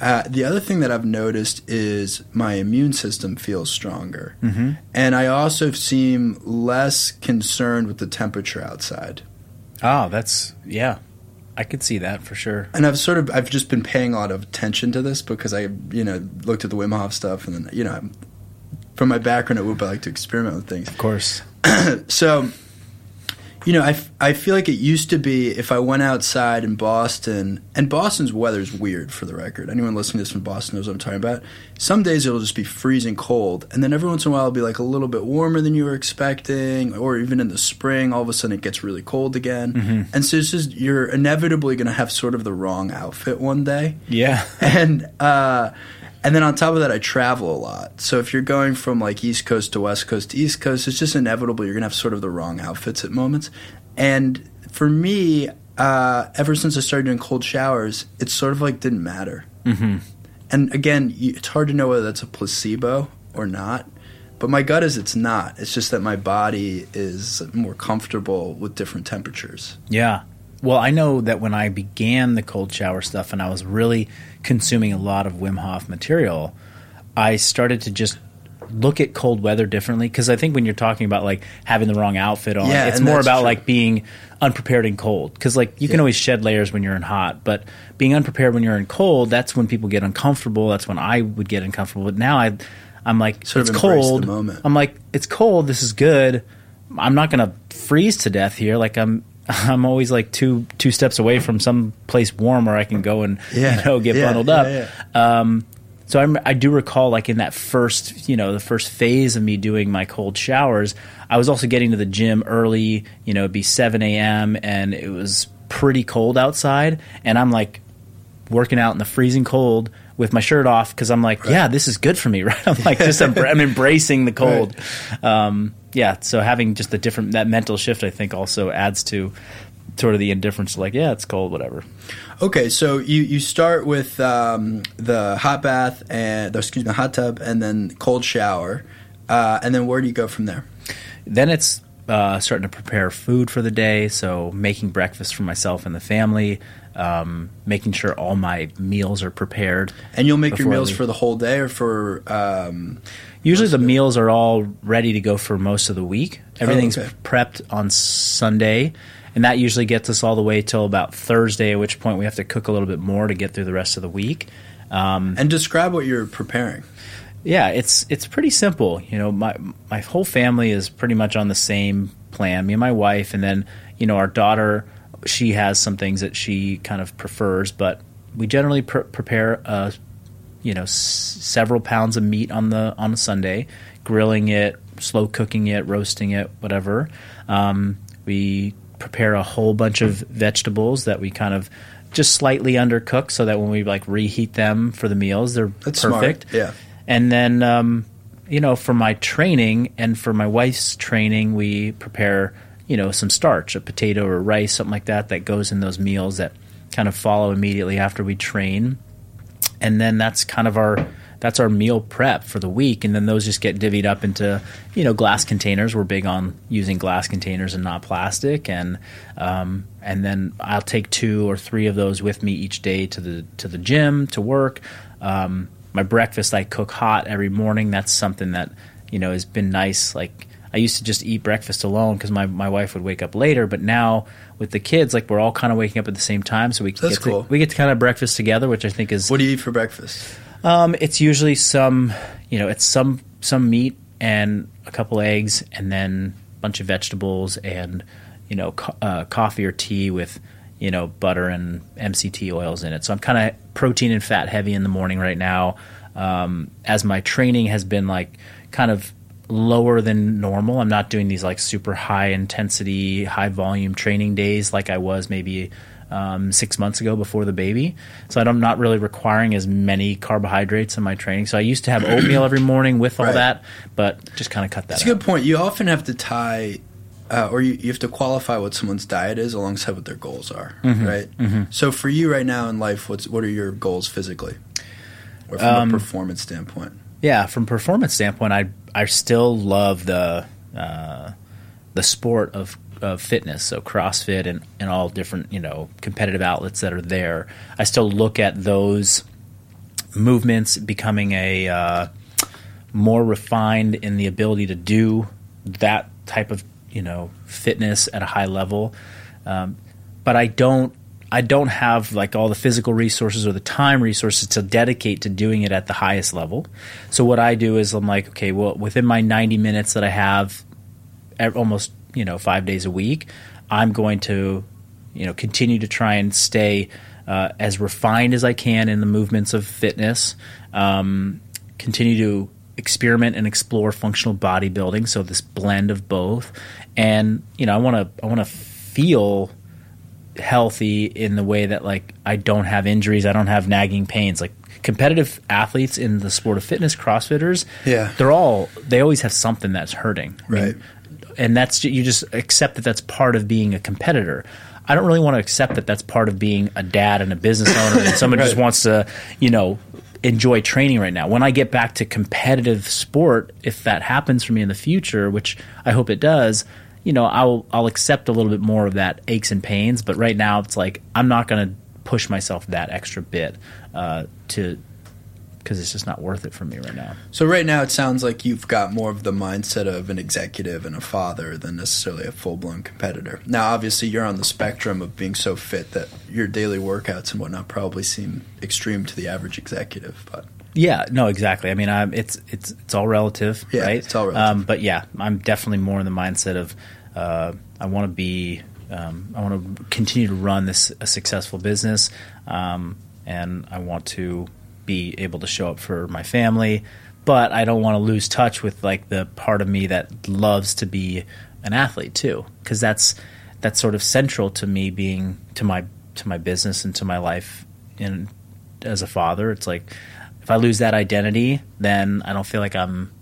Uh, the other thing that I've noticed is my immune system feels stronger. Mm-hmm. And I also seem less concerned with the temperature outside. Oh, that's, yeah. I could see that for sure. and I've sort of I've just been paying a lot of attention to this because I you know looked at the Wim Hof stuff and then you know I'm, from my background at Whoop I like to experiment with things. Of course. So you know I, f- I feel like it used to be if I went outside in Boston and Boston's weather is weird for the record. Anyone listening to this from Boston knows what I'm talking about. Some days it'll just be freezing cold and then every once in a while it'll be like a little bit warmer than you were expecting or even in the spring all of a sudden it gets really cold again. And so it's just you're inevitably going to have sort of the wrong outfit one day Yeah. and uh, and then on top of that, I travel a lot. So if you're going from like East Coast to West Coast to East Coast, it's just inevitable you're gonna have sort of the wrong outfits at moments. And for me, uh, ever since I started doing cold showers, it sort of like didn't matter. Mm-hmm. And again, it's hard to know whether that's a placebo or not. But my gut is it's not. It's just that my body is more comfortable with different temperatures. Yeah. Well, I know that when I began the cold shower stuff and I was really consuming a lot of Wim Hof material, I started to just look at cold weather differently because I think when you're talking about like having the wrong outfit on, Yeah, it's more about true. like being unprepared in cold because like you can always shed layers when you're in hot, but being unprepared when you're in cold, that's when people get uncomfortable. That's when I would get uncomfortable. But now I, I'm like, Sort of it's cold. moment. I'm like, it's cold. This is good. I'm not gonna freeze to death here. Like I'm, I'm always like two two steps away from some place warm where I can go and Yeah, you know get yeah, bundled up. yeah. Um, so I'm, I do recall, like in that first, you know, the first phase of me doing my cold showers, I was also getting to the gym early. You know, it'd be 7 a.m. and it was pretty cold outside, and I'm like working out in the freezing cold with my shirt off because I'm like, yeah, this is good for me, right? I'm like, just I'm embracing the cold. Um, yeah, so having just the different that mental shift, I think, also adds to sort of the indifference. Like, yeah, it's cold, whatever. Okay, so you, you start with um, the hot bath and the, excuse me, hot tub, and then cold shower, uh, and then where do you go from there? then it's uh, starting to prepare food for the day. So making breakfast for myself and the family, um, making sure all my meals are prepared. And you'll make your meals for the whole day or for um, Usually the meals are all ready to go for most of the week. Everything's okay. prepped on Sunday, and that usually gets us all the way till about Thursday, at which point we have to cook a little bit more to get through the rest of the week. Um, and describe what you're preparing. yeah, it's it's pretty simple. You know, my my whole family is pretty much on the same plan. Me and my wife, and then you know our daughter. She has some things that she kind of prefers, but we generally pr- prepare uh, you know s- several pounds of meat on the on a Sunday, grilling it, slow cooking it, roasting it, whatever. Um, we prepare a whole bunch of vegetables that we kind of just slightly undercook, so that when we like reheat them for the meals, they're That's smart, perfect. yeah. And then, um, you know, for my training and for my wife's training, we prepare, you know, some starch, a potato or rice, something like that, that goes in those meals that kind of follow immediately after we train. And then that's kind of our that's our meal prep for the week. And then those just get divvied up into, you know, glass containers. We're big on using glass containers and not plastic. And um, and then I'll take two or three of those with me each day to the to the gym to work. Um, my breakfast I cook hot every morning. That's something that you know has been nice. Like I used to just eat breakfast alone because my, my wife would wake up later. But now with the kids, like we're all kind of waking up at the same time, so we That's get to, cool. we get to kind of breakfast together, which I think is What do you eat for breakfast? um, it's usually some, you know, it's some some meat and a couple eggs, and then a bunch of vegetables and you know co- uh, coffee or tea with you know butter and MCT oils in it. So I'm kind of protein and fat heavy in the morning right now. Um, as my training has been like kind of lower than normal. I'm not doing these like super high intensity, high volume training days like I was maybe um, six months ago before the baby. So I'm not really requiring as many carbohydrates in my training. So I used to have oatmeal every morning with all Right. that, but just kind of cut that That's a good point. You often have to tie, uh, or you, you have to qualify what someone's diet is alongside what their goals are, Mm-hmm. right? So for you right now in life, what's what are your goals physically, or from Um, a performance standpoint? Yeah, from performance standpoint, I I still love the uh, the sport of, of fitness, so CrossFit and, and all different you know competitive outlets that are there. I still look at those movements becoming a uh, more refined in the ability to do that type of you know fitness at a high level. Um, but I don't I don't have like all the physical resources or the time resources to dedicate to doing it at the highest level. So what I do is I'm like, okay, well, within my 90 minutes that I have, almost you know five days a week, I'm going to you know continue to try and stay uh, as refined as I can in the movements of fitness. Um, continue to experiment and explore functional bodybuilding. So this blend of both, and you know I want to I want to feel healthy in the way that like I don't have injuries, I don't have nagging pains. Like competitive athletes in the sport of fitness, CrossFitters, Yeah. they're all they always have something that's hurting, I mean, Right. and that's you just accept that that's part of being a competitor. I don't really want to accept that that's part of being a dad and a business owner, and someone just wants to, you know, enjoy training right now. When I get back to competitive sport, if that happens for me in the future, which I hope it does, you know, I'll I'll accept a little bit more of that aches and pains. But right now, it's like I'm not going to push myself that extra bit uh, to because it's just not worth it for me right now. So right now, it sounds like you've got more of the mindset of an executive and a father than necessarily a full blown competitor. Now, obviously, you're on the spectrum of being so fit that your daily workouts and whatnot probably seem extreme to the average executive, but. Yeah, no, exactly. I mean, I'm, it's it's it's all relative, Yeah, right? it's all relative. Um, but yeah, I'm definitely more in the mindset of uh, I want to be, um, I want to continue to run this a successful business, um, and I want to be able to show up for my family, but I don't want to lose touch with like the part of me that loves to be an athlete too, because that's that's sort of central to me being to my to my business and to my life in as a father. It's like if I lose that identity, then I don't feel like I'm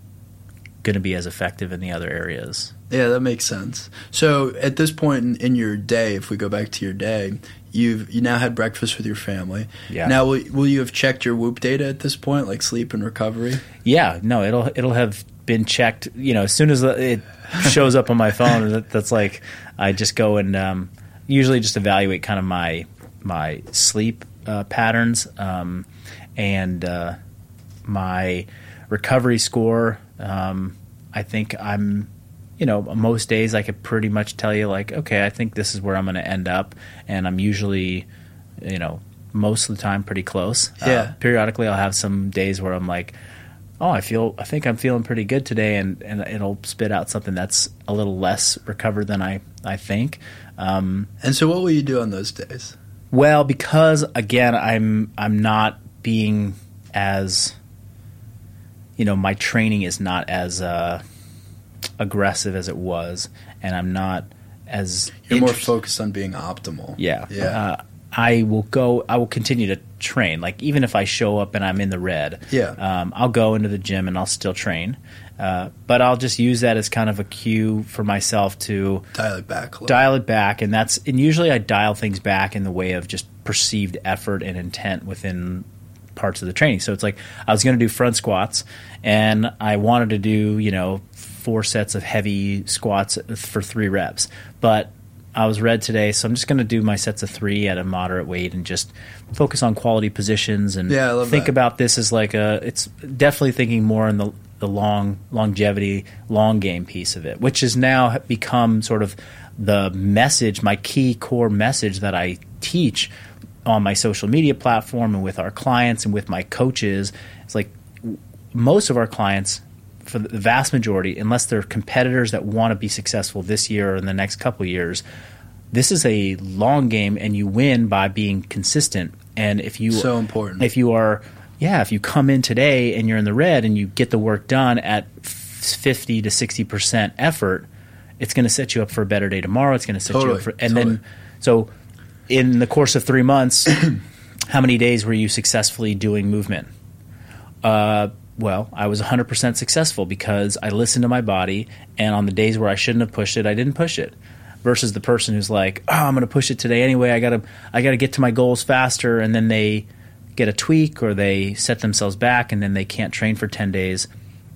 going to be as effective in the other areas. Yeah, that makes sense. So at this point in, in your day, if we go back to your day, you've you now had breakfast with your family. Yeah. Now, will, will you have checked your Whoop data at this point, like sleep and recovery? Yeah, no, it'll it'll have been checked. You know, as soon as it shows up on my phone, that, that's like I just go and um, usually just evaluate kind of my my sleep uh, patterns um, and uh, my recovery score. Um, I think I'm, you know, most days I could pretty much tell you like, okay, I think this is where I'm going to end up, and I'm usually, you know, most of the time pretty close. Yeah. Uh, periodically, I'll have some days where I'm like, oh, I feel, I think I'm feeling pretty good today, and, and it'll spit out something that's a little less recovered than I, I think. Um, And so, what will you do on those days? well, because again, I'm I'm not being as you know, my training is not as uh, aggressive as it was, and I'm not as You're more focused on being optimal. yeah. Yeah. Uh, I will go. I will continue to train. Like even if I show up and I'm in the red, Yeah. um, I'll go into the gym and I'll still train. Uh, but I'll just use that as kind of a cue for myself to Dial it back dial it back and that's and usually I dial things back in the way of just perceived effort and intent within parts of the training. So it's like I was going to do front squats and I wanted to do, you know, four sets of heavy squats for 3 reps. But I was red today, so I'm just going to do my sets of 3 at a moderate weight and just focus on quality positions and Yeah, think that. about this as like a it's definitely thinking more in the the long longevity long game piece of it which has now become sort of the message my key core message that I teach on my social media platform and with our clients and with my coaches it's like most of our clients for the vast majority unless they're competitors that want to be successful this year or in the next couple of years this is a long game and you win by being consistent and if you So important. if you are yeah if you come in today and you're in the red and you get the work done at 50 to 60 percent effort it's going to set you up for a better day tomorrow it's going to set you up for and totally. then so in the course of three months how many days were you successfully doing movement uh, well, I was 100% successful because I listened to my body, and on the days where I shouldn't have pushed it, I didn't push it. Versus the person who's like, "Oh, I'm going to push it today anyway. I got to, I got to get to my goals faster," and then they get a tweak or they set themselves back, and then they can't train for 10 days.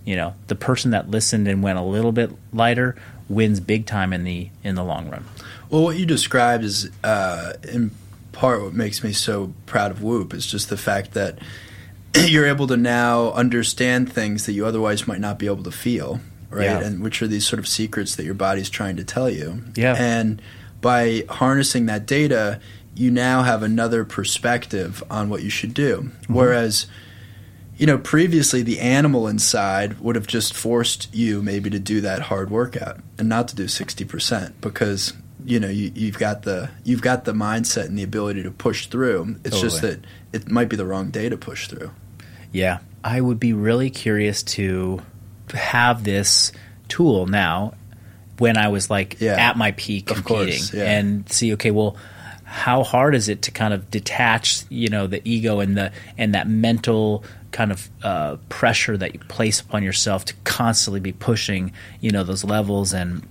You know, the person that listened and went a little bit lighter wins big time in the in the long run. Well, what you described is, uh, in part, what makes me so proud of Whoop is just the fact that you're able to now understand things that you otherwise might not be able to feel, right? Yeah. And which are these sort of secrets that your body's trying to tell you. Yeah. And by harnessing that data, you now have another perspective on what you should do. Whereas, you know, previously the animal inside would have just forced you maybe to do that hard workout and not to do 60% because you know you, you've got the you've got the mindset and the ability to push through it's just that it might be the wrong day to push through Yeah, I would be really curious to have this tool now when I was like Yeah. at my peak Of competing course, yeah. and see okay, well how hard is it to kind of detach, you know, the ego and the and that mental kind of uh, pressure that you place upon yourself to constantly be pushing, you know, those levels and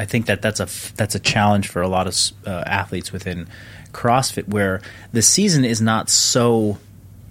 I think that that's a that's a challenge for a lot of uh, athletes within CrossFit, where the season is not so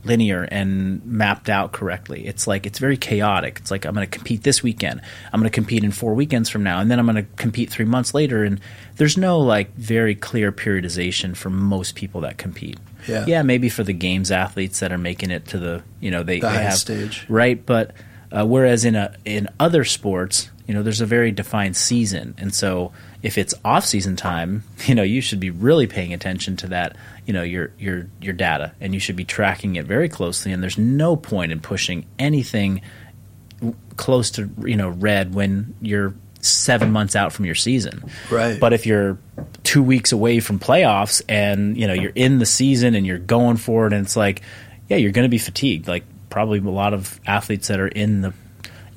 linear and mapped out correctly. It's like it's very chaotic. It's like I'm going to compete this weekend. I'm going to compete in four weekends from now, and then I'm going to compete three months later. And there's no like very clear periodization for most people that compete. Yeah. yeah, maybe for the games athletes that are making it to the you know they, The they have stage. right? But uh, whereas in a in other sports, you know, there's a very defined season, and so if it's off season time, you know, you should be really paying attention to that, you know, your your your data, and you should be tracking it very closely. And there's no point in pushing anything close to you know red when you're seven months out from your season. Right. But if you're two weeks away from playoffs and you know you're in the season and you're going for it, and it's like, yeah, you're going to be fatigued. Like probably a lot of athletes that are in the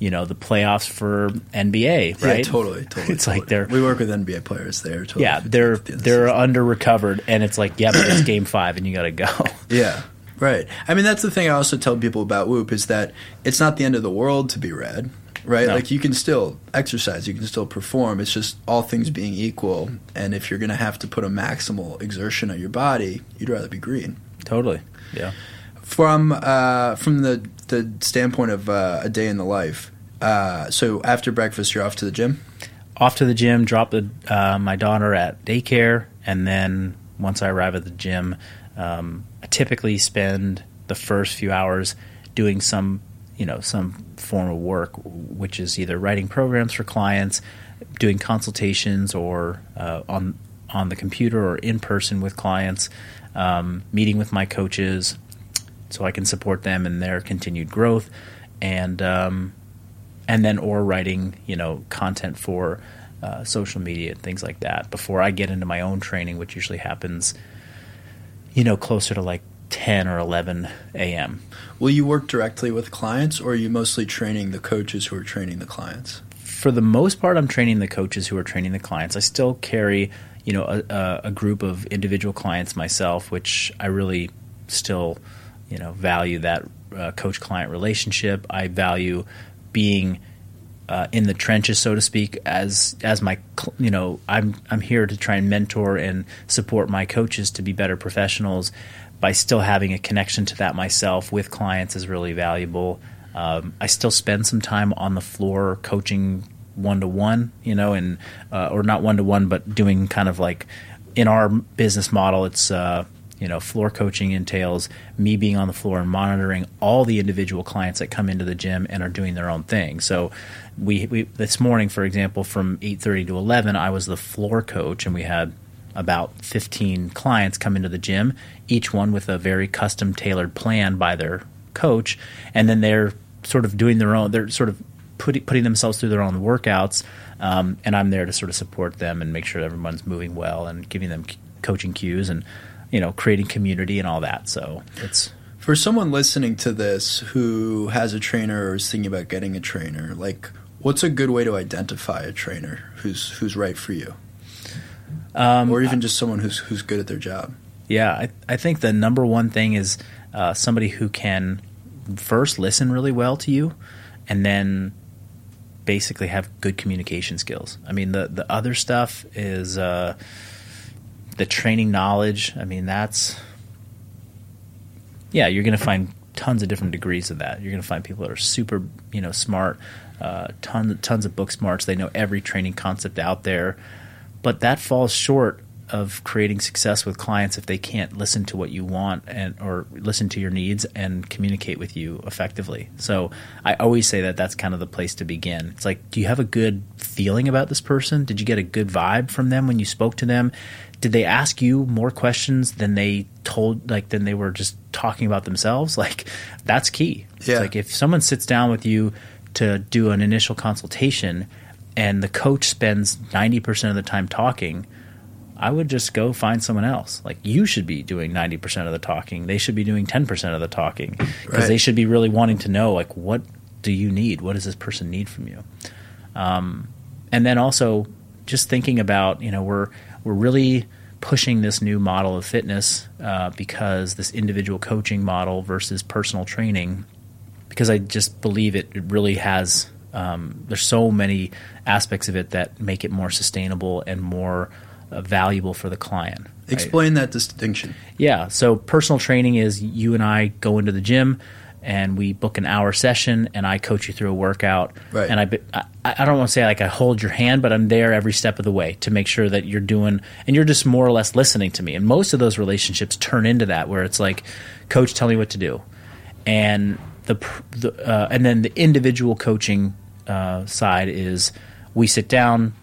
you know the playoffs for NBA, right? yeah totally totally It's like they're we work with nba players there totally yeah they're the the they're under recovered, and it's like yeah, but it's game five and you got to go. Yeah, right. I mean, that's the thing I also tell people about Whoop is that it's not the end of the world to be red, right? No. Like you can still exercise, you can still perform. It's just all things being equal, and if you're going to have to put a maximal exertion on your body, you'd rather be green. totally. Yeah. From uh, from the the standpoint of uh, a day in the life, uh, so after breakfast, you're off to the gym. Off to the gym, drop the, uh, my daughter at daycare, and then once I arrive at the gym, um, I typically spend the first few hours doing some, you know, some form of work, which is either writing programs for clients, doing consultations, or uh, on on the computer or in person with clients, um, meeting with my coaches, so I can support them in their continued growth, and um, and then or writing, you know, content for uh, social media and things like that before I get into my own training, which usually happens, you know, closer to like 10 or 11 a.m. Will you work directly with clients, or are you mostly training the coaches who are training the clients? For the most part, I'm training the coaches who are training the clients. I still carry, you know, a, a group of individual clients myself, which I really still, you know, value that uh, coach-client relationship. I value being uh, in the trenches, so to speak, as as my you know I'm I'm here to try and mentor and support my coaches to be better professionals. By still having a connection to that myself with clients is really valuable. Um, I still spend some time on the floor coaching one to one, you know, and uh, or not one to one, but doing kind of like in our business model, it's uh, you know, floor coaching entails me being on the floor and monitoring all the individual clients that come into the gym and are doing their own thing. So, we, we this morning, for example, from eight thirty to eleven, I was the floor coach, and we had about 15 clients come into the gym, each one with a very custom tailored plan by their coach, and then they're sort of doing their own. They're sort of putting putting themselves through their own workouts, um, and I'm there to sort of support them and make sure everyone's moving well and giving them coaching cues and you know, creating community and all that. So it's for someone listening to this who has a trainer or is thinking about getting a trainer. Like, what's a good way to identify a trainer who's who's right for you, um, or even just someone who's who's good at their job? Yeah, I, I think the number one thing is uh, somebody who can first listen really well to you, and then basically have good communication skills. I mean, the the other stuff is. Uh, the training knowledge. I mean, that's yeah, you're going to find tons of different degrees of that. You're going to find people that are super, you know, smart, uh, tons tons of book smarts. They know every training concept out there, but that falls short of creating success with clients if they can't listen to what you want and or listen to your needs and communicate with you effectively. So I always say that that's kind of the place to begin. It's like, do you have a good feeling about this person? Did you get a good vibe from them when you spoke to them? Did they ask you more questions than they told like than they were just talking about themselves? Like that's key. Yeah. like if someone sits down with you to do an initial consultation and the coach spends 90% of the time talking i would just go find someone else. Like you should be doing 90% of the talking. They should be doing 10% of the talking because right. they should be really wanting to know like what do you need? What does this person need from you? Um, and then also just thinking about you know we're we're really pushing this new model of fitness uh, because this individual coaching model versus personal training because I just believe it, it really has um, there's so many aspects of it that make it more sustainable and more uh, valuable for the client. Right? Explain that distinction. Yeah, so personal training is you and I go into the gym and we book an hour session and I coach you through a workout. Right. And I, I, I don't want to say like I hold your hand, but I'm there every step of the way to make sure that you're doing, and you're just more or less listening to me. And most of those relationships turn into that where it's like, coach, tell me what to do. And the, the uh, and then the individual coaching uh, side is we sit down,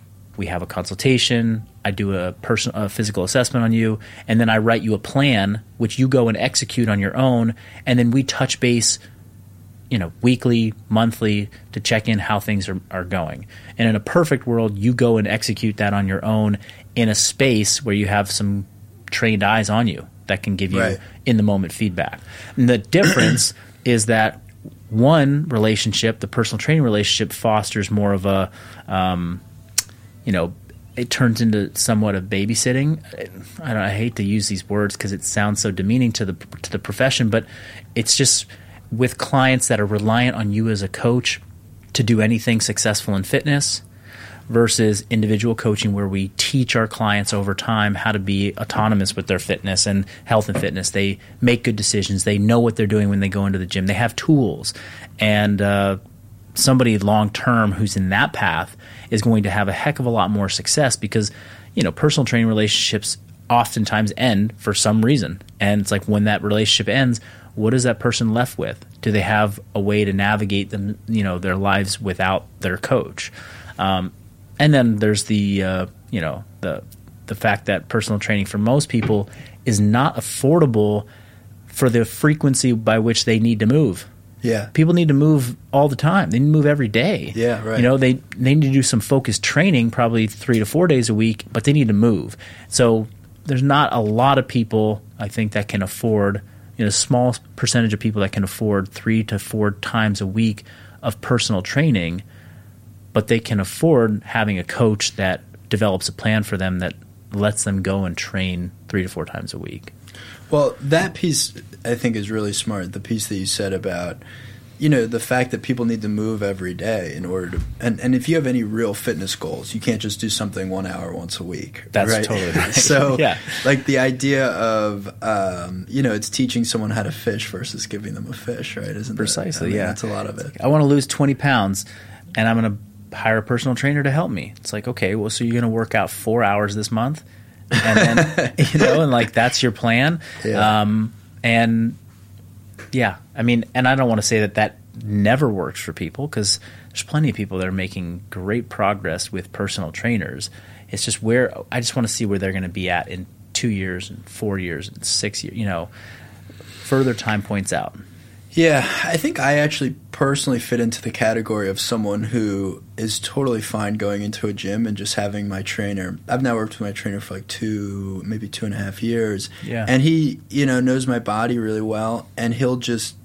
we have a consultation. I do a personal, a physical assessment on you, and then I write you a plan, which you go and execute on your own, and then we touch base, you know, weekly, monthly to check in how things are, are going. And in a perfect world, you go and execute that on your own in a space where you have some trained eyes on you that can give you right. in the moment feedback. And the difference is that one relationship, the personal training relationship, fosters more of a um, you know, it turns into somewhat of babysitting. I, I hate to use these words because it sounds so demeaning to the to the profession, but it's just with clients that are reliant on you as a coach to do anything successful in fitness versus individual coaching where we teach our clients over time how to be autonomous with their fitness and health and fitness. They make good decisions. They know what they're doing when they go into the gym. They have tools. And uh, somebody long term who's in that path is going to have a heck of a lot more success because you know personal training relationships oftentimes end for some reason. And it's like when that relationship ends what is that person left with? Do they have a way to navigate them you know their lives without their coach? Um, and then there's the uh, you know the the fact that personal training for most people is not affordable for the frequency by which they need to move Yeah. people need to move all the time. They need to move every day. Yeah, right. You know, they they need to do some focused training, probably three to four days a week, but they need to move. So there's not a lot of people I think that can afford, you know, a small percentage of people that can afford three to four times a week of personal training, but they can afford having a coach that develops a plan for them that lets them go and train three to four times a week. Well, that piece I think is really smart. The piece that you said about you know the fact that people need to move every day in order to and, and if you have any real fitness goals you can't just do something one hour once a week That's right? totally right. so Yeah. like the idea of um, you know it's teaching someone how to fish versus giving them a fish right isn't that- Precisely, I mean, yeah. that's a lot of it I want to lose 20 pounds and I'm going to hire a personal trainer to help me. It's like, okay, well, so you're going to work out four hours this month? And then, you know, and like that's your plan. Yeah. Um, and yeah, I mean, and I don't want to say that that never works for people because there's plenty of people that are making great progress with personal trainers. It's just where I just want to see where they're going to be at in two years and four years and six years, you know, further time points out. Yeah, I think I actually personally fit into the category of someone who is totally fine going into a gym and just having my trainer. I've now worked with my trainer for like two, maybe two and a half years. Yeah. And he, you know, knows my body really well and he'll just,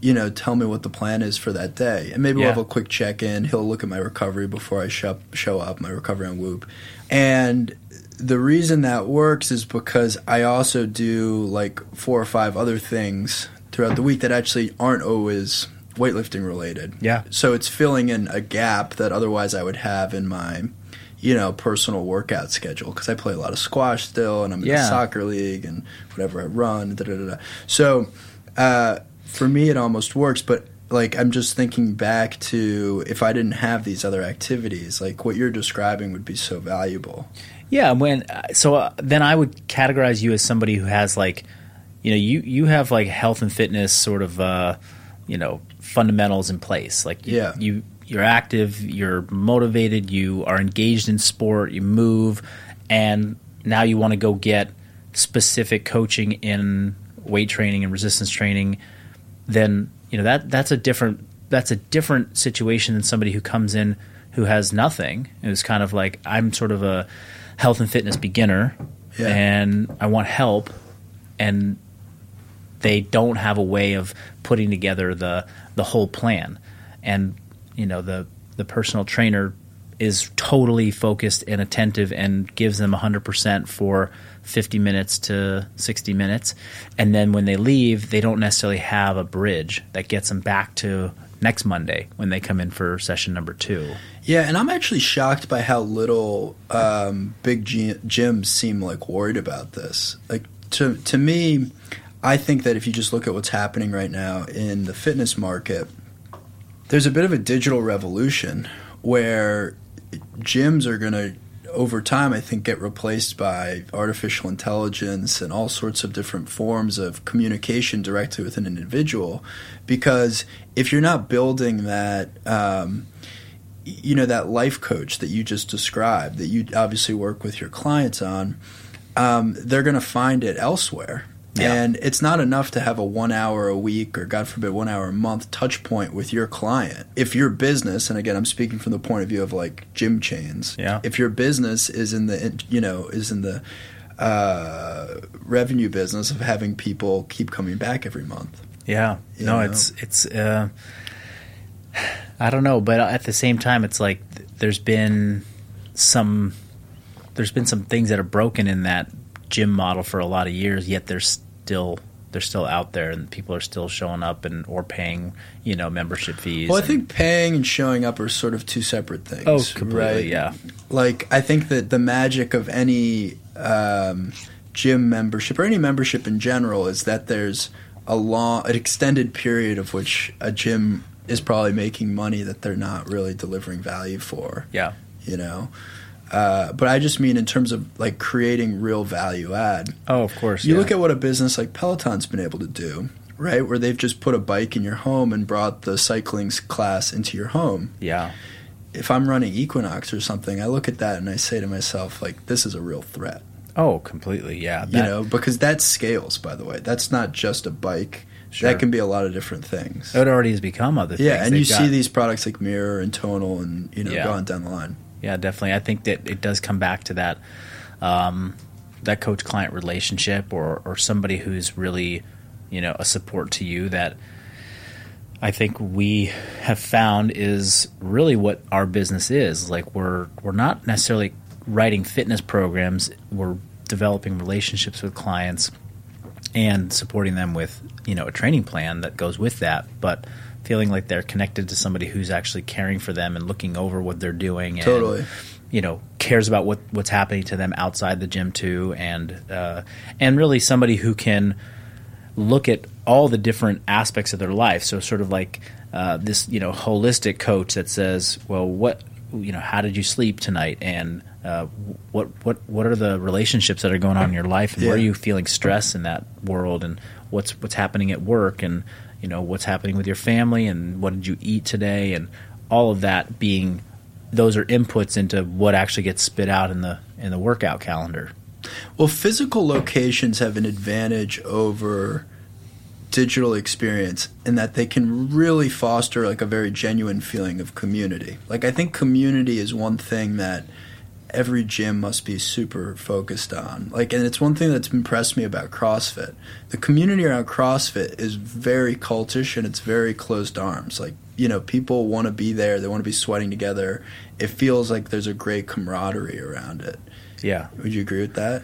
you know, tell me what the plan is for that day. And maybe we'll have a quick check in. He'll look at my recovery before I show, show up, my recovery on Whoop. And the reason that works is because I also do like four or five other things throughout the week that actually aren't always weightlifting related. Yeah. So it's filling in a gap that otherwise I would have in my, you know, personal workout schedule because I play a lot of squash still and I'm in Yeah. the soccer league and whatever I run. Da, da, da. So uh, for me, it almost works, but. Like I'm just thinking back to if I didn't have these other activities, like what you're describing would be so valuable. Yeah, when so uh, then I would categorize you as somebody who has like, you know, you you have like health and fitness sort of, uh, you know, fundamentals in place. Like, you, Yeah. you you're active, you're motivated, you are engaged in sport, you move, and now you want to go get specific coaching in weight training and resistance training. Then you know that that's a different that's a different situation than somebody who comes in who has nothing. Who's kind of like I'm sort of a health and fitness beginner, Yeah. and I want help, and they don't have a way of putting together the the whole plan, and you know the the personal trainer is totally focused and attentive and gives them 100% for 50 minutes to 60 minutes. And then when they leave they don't necessarily have a bridge that gets them back to next Monday when they come in for session number 2 Yeah, and I'm actually shocked by how little um, big gyms seem like worried about this. Like to to me, I think that if you just look at what's happening right now in the fitness market, there's a bit of a digital revolution where gyms are going to over time I think get replaced by artificial intelligence and all sorts of different forms of communication directly with an individual. Because if you're not building that um, you know that life coach that you just described that you obviously work with your clients on um, they're going to find it elsewhere Yeah. and it's not enough to have a one hour a week or god forbid one hour a month touch point with your client if your business and again i'm speaking from the point of view of like gym chains Yeah. if your business is in the you know is in the uh, revenue business of having people keep coming back every month Yeah. You no, know? it's it's uh I don't know, but at the same time it's like th- there's been some there's been some things that are broken in that gym model for a lot of years, yet they're still they're still out there and people are still showing up and or paying, you know, membership fees. well i think paying and showing up are sort of two separate things Oh, completely, right yeah. like I think that the magic of any um, gym membership or any membership in general is that there's a long, an extended period of which a gym is probably making money that they're not really delivering value for. Yeah. You know, uh, but I just mean in terms of like creating real value add. Oh, of course. You yeah. look at what a business like Peloton's been able to do, right? Where they've just put a bike in your home and brought the cycling class into your home. Yeah. If I'm running Equinox or something, I look at that and I say to myself, like, this is a real threat. Oh, completely. Yeah. you know, because that scales, by the way. That's not just a bike. Sure. That can be a lot of different things. it already has become other things. Yeah, and They've you see these products like Mirror and Tonal and, you know, Yeah. going down the line. Yeah, definitely. I think that it does come back to that um, that coach client relationship or or somebody who's really, you know, a support to you that I think we have found is really what our business is. Like we're we're not necessarily writing fitness programs, we're developing relationships with clients and supporting them with, you know, a training plan that goes with that, but feeling like they're connected to somebody who's actually caring for them and looking over what they're doing and Totally. you know cares about what what's happening to them outside the gym too. And uh, and really somebody who can look at all the different aspects of their life. So sort of like uh, this you know holistic coach that says well what you know how did you sleep tonight? And uh, what what what are the relationships that are going on in your life? And where are you feeling stress in that world? And what's what's happening at work? And you know what's happening with your family and what did you eat today and all of that being those are inputs into what actually gets spit out in the in the workout calendar. Well, physical locations have an advantage over digital experience in that they can really foster like a very genuine feeling of community. Like I think community is one thing that every gym must be super focused on. Like and it's one thing that's impressed me about CrossFit. The community around CrossFit is very cultish and it's very closed arms. Like, you know, people want to be there, they want to be sweating together. It feels like there's a great camaraderie around it. Yeah. Would you agree with that?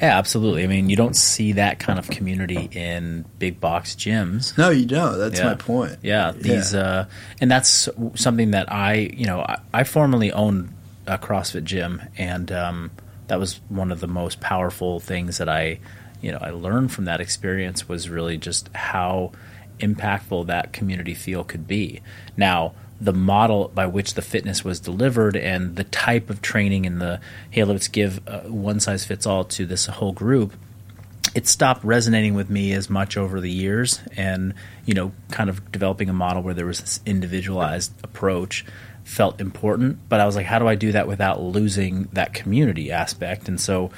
Yeah, absolutely. I mean, you don't see that kind of community in big box gyms. No, you don't. That's Yeah. my point. Yeah, these, Uh, and that's something that I, you know, I, I formerly owned a CrossFit gym, and um, that was one of the most powerful things that I, you know, I learned from that experience was really just how impactful that community feel could be. Now, the model by which the fitness was delivered and the type of training and the hey, let's give uh, one size fits all to this whole group it stopped resonating with me as much over the years and you know kind of developing a model where there was this individualized approach felt important but i was like how do i do that without losing that community aspect and so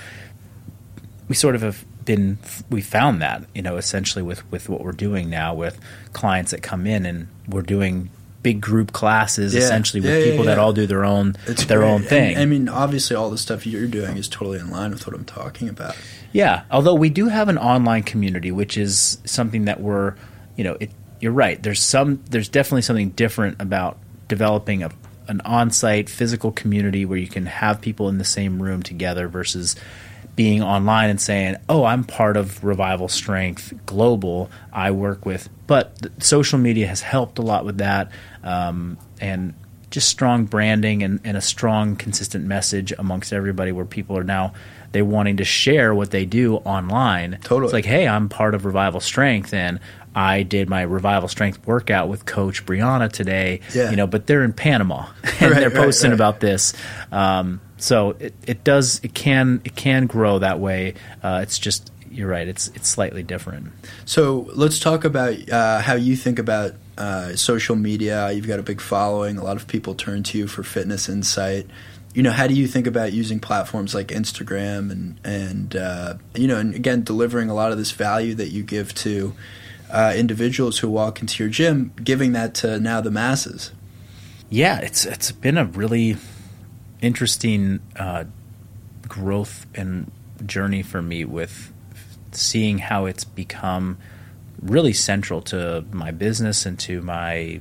we sort of have been we found that you know essentially with with what we're doing now with clients that come in and we're doing big group classes Yeah. essentially with Yeah, yeah, people that all do their own It's their great. own thing I mean, obviously, all the stuff you're doing is totally in line with what I'm talking about. Yeah, although we do have an online community, which is something that we're, you know, it, you're right. There's some, there's definitely something different about developing a, an on-site physical community where you can have people in the same room together versus being online and saying, "Oh, I'm part of Revival Strength Global. I work with." But social media has helped a lot with that, um, and just strong branding and, and a strong, consistent message amongst everybody, where people are now they wanting to share what they do online. Totally. it's like, "Hey, I'm part of Revival Strength, and I did my Revival Strength workout with Coach Brianna today." Yeah. You know, but they're in Panama and Right, they're right, posting right. about this. Um, so it, it does it can it can grow that way. Uh, it's just you're right. It's it's slightly different. So let's talk about uh, how you think about uh, social media. You've got a big following. A lot of people turn to you for fitness insight. You know, how do you think about using platforms like Instagram and and uh, you know, and again, delivering a lot of this value that you give to uh, individuals who walk into your gym, giving that to now the masses. Yeah, it's it's been a really interesting uh, growth and journey for me with seeing how it's become really central to my business and to my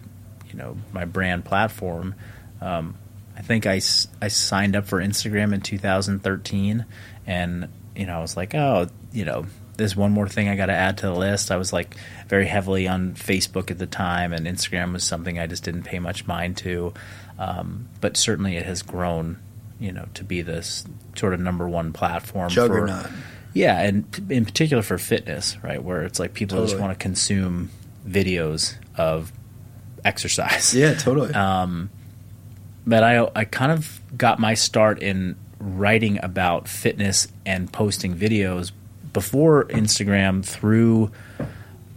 you know my brand platform. Um, I think I, I signed up for Instagram in 2013, and you know I was like, oh, you know, there's one more thing I got to add to the list. I was like very heavily on Facebook at the time, and Instagram was something I just didn't pay much mind to. Um, but certainly, it has grown, you know, to be this sort of number one platform. Juggernaut. For, yeah, and in particular for fitness, right, where it's like people just want to consume videos of exercise. Yeah, totally. but I I kind of got my start in writing about fitness and posting videos before Instagram through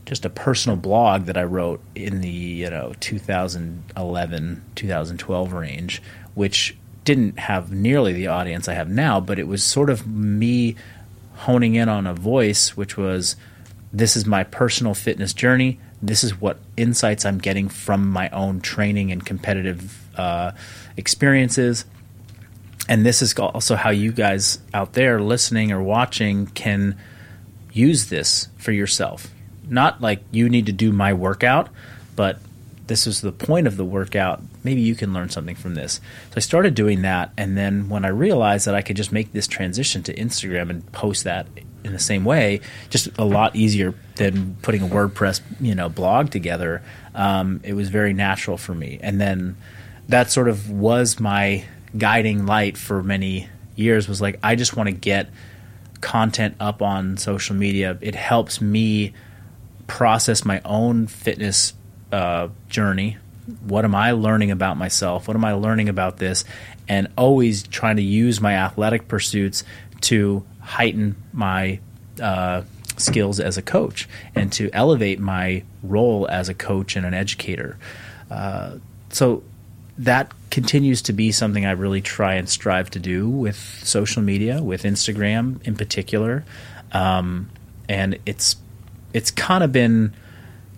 just a personal blog that I wrote in the you know 2011 2012 range, which didn't have nearly the audience I have now, but it was sort of me honing in on a voice, which was this is my personal fitness journey. This is what insights I'm getting from my own training and competitive uh, experiences. And this is also how you guys out there listening or watching can use this for yourself. Not like you need to do my workout, but this is the point of the workout. Maybe you can learn something from this. So I started doing that, and then when I realized that I could just make this transition to Instagram and post that in the same way, just a lot easier than putting a WordPress you know blog together. Um, it was very natural for me, and then that sort of was my guiding light for many years. Was like I just want to get content up on social media. It helps me process my own fitness uh, journey. What am I learning about myself? What am I learning about this? And always trying to use my athletic pursuits to heighten my uh, skills as a coach and to elevate my role as a coach and an educator. Uh, so that continues to be something I really try and strive to do with social media, with Instagram in particular. Um, and it's it's kind of been,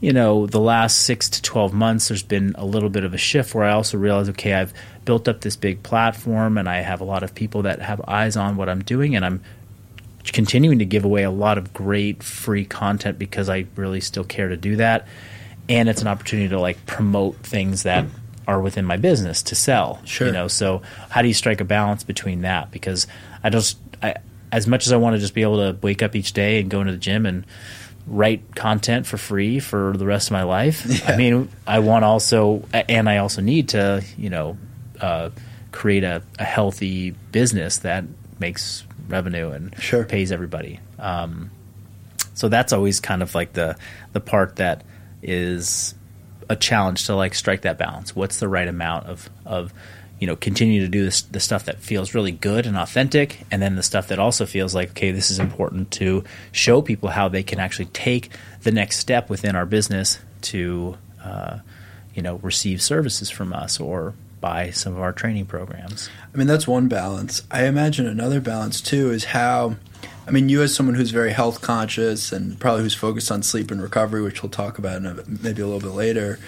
you know, the last six to twelve months. There's been a little bit of a shift where I also realize, okay, I've built up this big platform, and I have a lot of people that have eyes on what I'm doing, and I'm continuing to give away a lot of great free content because I really still care to do that. And it's an opportunity to like promote things that are within my business to sell. Sure. You know, so how do you strike a balance between that? Because I just, I, as much as I want to just be able to wake up each day and go into the gym and write content for free for the rest of my life. Yeah. I mean, I want also, and I also need to, you know, uh, create a, a healthy business that makes revenue and Sure. pays everybody. Um, so that's always kind of like the the part that is a challenge to like strike that balance. What's the right amount of of you know continue to do this the stuff that feels really good and authentic, and then the stuff that also feels like okay, this is important to show people how they can actually take the next step within our business to uh, you know receive services from us or buy some of our training programs. I mean, that's one balance. I imagine another balance too is how, I mean, you as someone who's very health conscious and probably who's focused on sleep and recovery, which we'll talk about a, maybe a little bit later,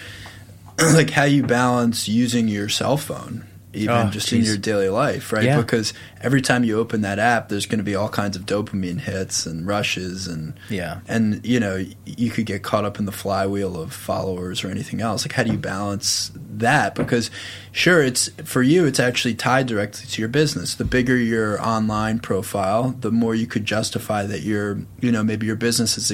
like how you balance using your cell phone. Even Oh, just in your daily life, right? Yeah. Because every time you open that app, there's going to be all kinds of dopamine hits and rushes, and Yeah. and you know you could get caught up in the flywheel of followers or anything else like how do you balance that because sure it's for you it's actually tied directly to your business the bigger your online profile the more you could justify that you're you know maybe your business is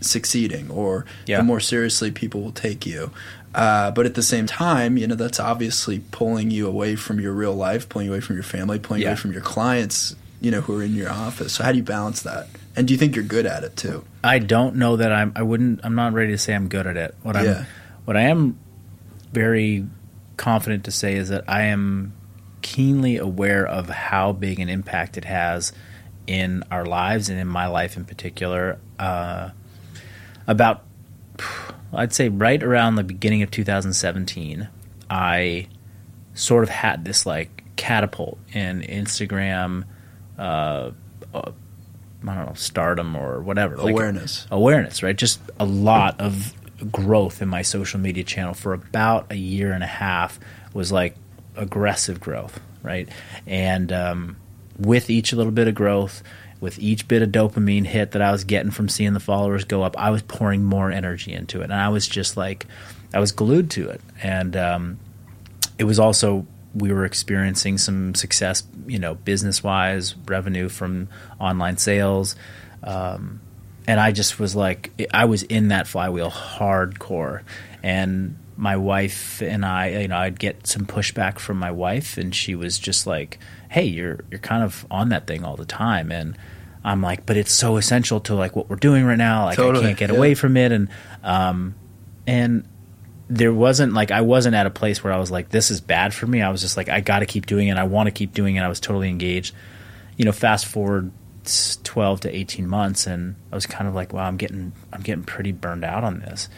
succeeding or Yeah. the more seriously people will take you uh, but at the same time, you know that's obviously pulling you away from your real life, pulling you away from your family, pulling you Yeah. away from your clients, you know, who are in your office. So how do you balance that? And do you think you're good at it too? I don't know that I'm. I wouldn't. I'm not ready to say I'm good at it. What I'm. Yeah. What I am very confident to say is that I am keenly aware of how big an impact it has in our lives and in my life in particular. Uh, about, I'd say, right around the beginning of 2017, I sort of had this like catapult in Instagram. Uh, uh, I don't know, stardom or whatever. like- Awareness. awareness, right? Just a lot of growth in my social media channel for about a year and a half was like aggressive growth, right? And um, with each little bit of growth, with each bit of dopamine hit that I was getting from seeing the followers go up, I was pouring more energy into it, and I was just like, I was glued to it, and um, it was also we were experiencing some success, you know, business wise, revenue from online sales. Um, and I just was like, I was in that flywheel hardcore. And my wife and I, you know, I'd get some pushback from my wife, and she was just like, "Hey, you're you're kind of on that thing all the time." And I'm like, "But it's so essential to like what we're doing right now. Like Totally, I can't get yeah. away from it." And um, and there wasn't like I wasn't at a place where I was like, this is bad for me. I was just like, I got to keep doing it. I want to keep doing it. I was totally engaged. You know, fast forward 12 to 18 months and I was kind of like, wow, I'm getting I'm getting pretty burned out on this.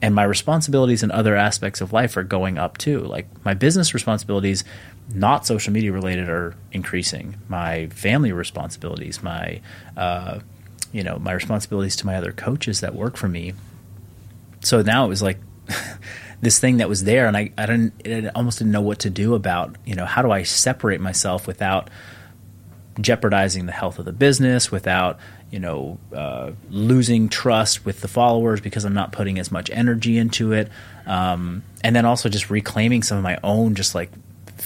And my responsibilities and other aspects of life are going up too. Like my business responsibilities, not social media related, are increasing. My family responsibilities, my uh, you know, my responsibilities to my other coaches that work for me. So now it was like this thing that was there, and I, I didn't, almost didn't know what to do about, you know, how do I separate myself without jeopardizing the health of the business, without, you know, uh, losing trust with the followers because I'm not putting as much energy into it, um, and then also just reclaiming some of my own, just like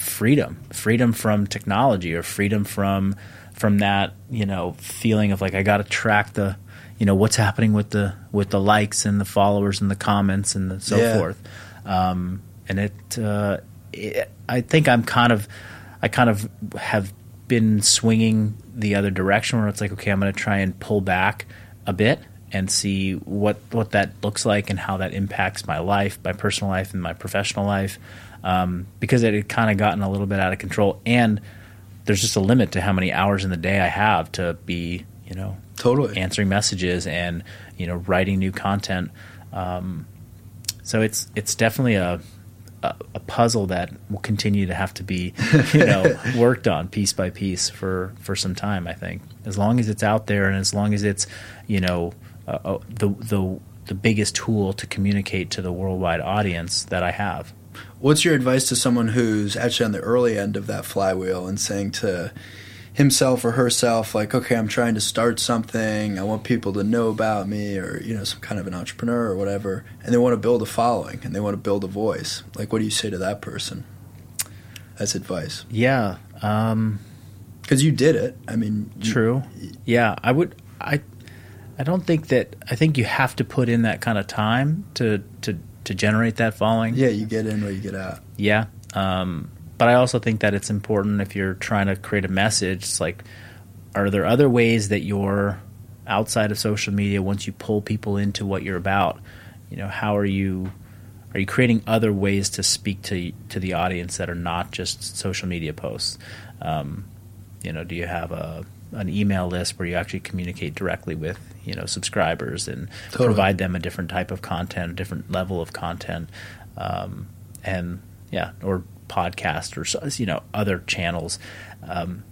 freedom, freedom from technology or freedom from from that, you know, feeling of like I got to track the you know what's happening with the with the likes and the followers and the comments and the so Yeah. forth. Um, and it, uh, it, I think I'm kind of, I kind of have been swinging the other direction where it's like, okay, I'm going to try and pull back a bit and see what what that looks like and how that impacts my life, my personal life, and my professional life, um, because it had kind of gotten a little bit out of control and. There's just a limit to how many hours in the day I have to be, you know, Totally. answering messages and you know writing new content. Um, so it's it's definitely a, a a puzzle that will continue to have to be you know worked on piece by piece for for some time. I think as long as it's out there and as long as it's you know uh, uh, the the the biggest tool to communicate to the worldwide audience that I have. What's your advice to someone who's actually on the early end of that flywheel and saying to himself or herself, like, okay, I'm trying to start something, I want people to know about me, or, you know, some kind of an entrepreneur or whatever, and they want to build a following and they want to build a voice? Like, what do you say to that person as advice? Yeah. Um, Because you did it. I mean, you- True. Yeah, I would. I. I don't think that. I think you have to put in that kind of time to to to generate that following. Yeah, you get in or you get out. Yeah. Um, but I also think that it's important if you're trying to create a message. It's like, are there other ways that you're outside of social media once you pull people into what you're about? You know, how are you? Are you creating other ways to speak to to the audience that are not just social media posts? Um, you know, do you have a an email list where you actually communicate directly with you know subscribers and Totally. provide them a different type of content, a different level of content, um, and yeah, or podcast or you know other channels. Um,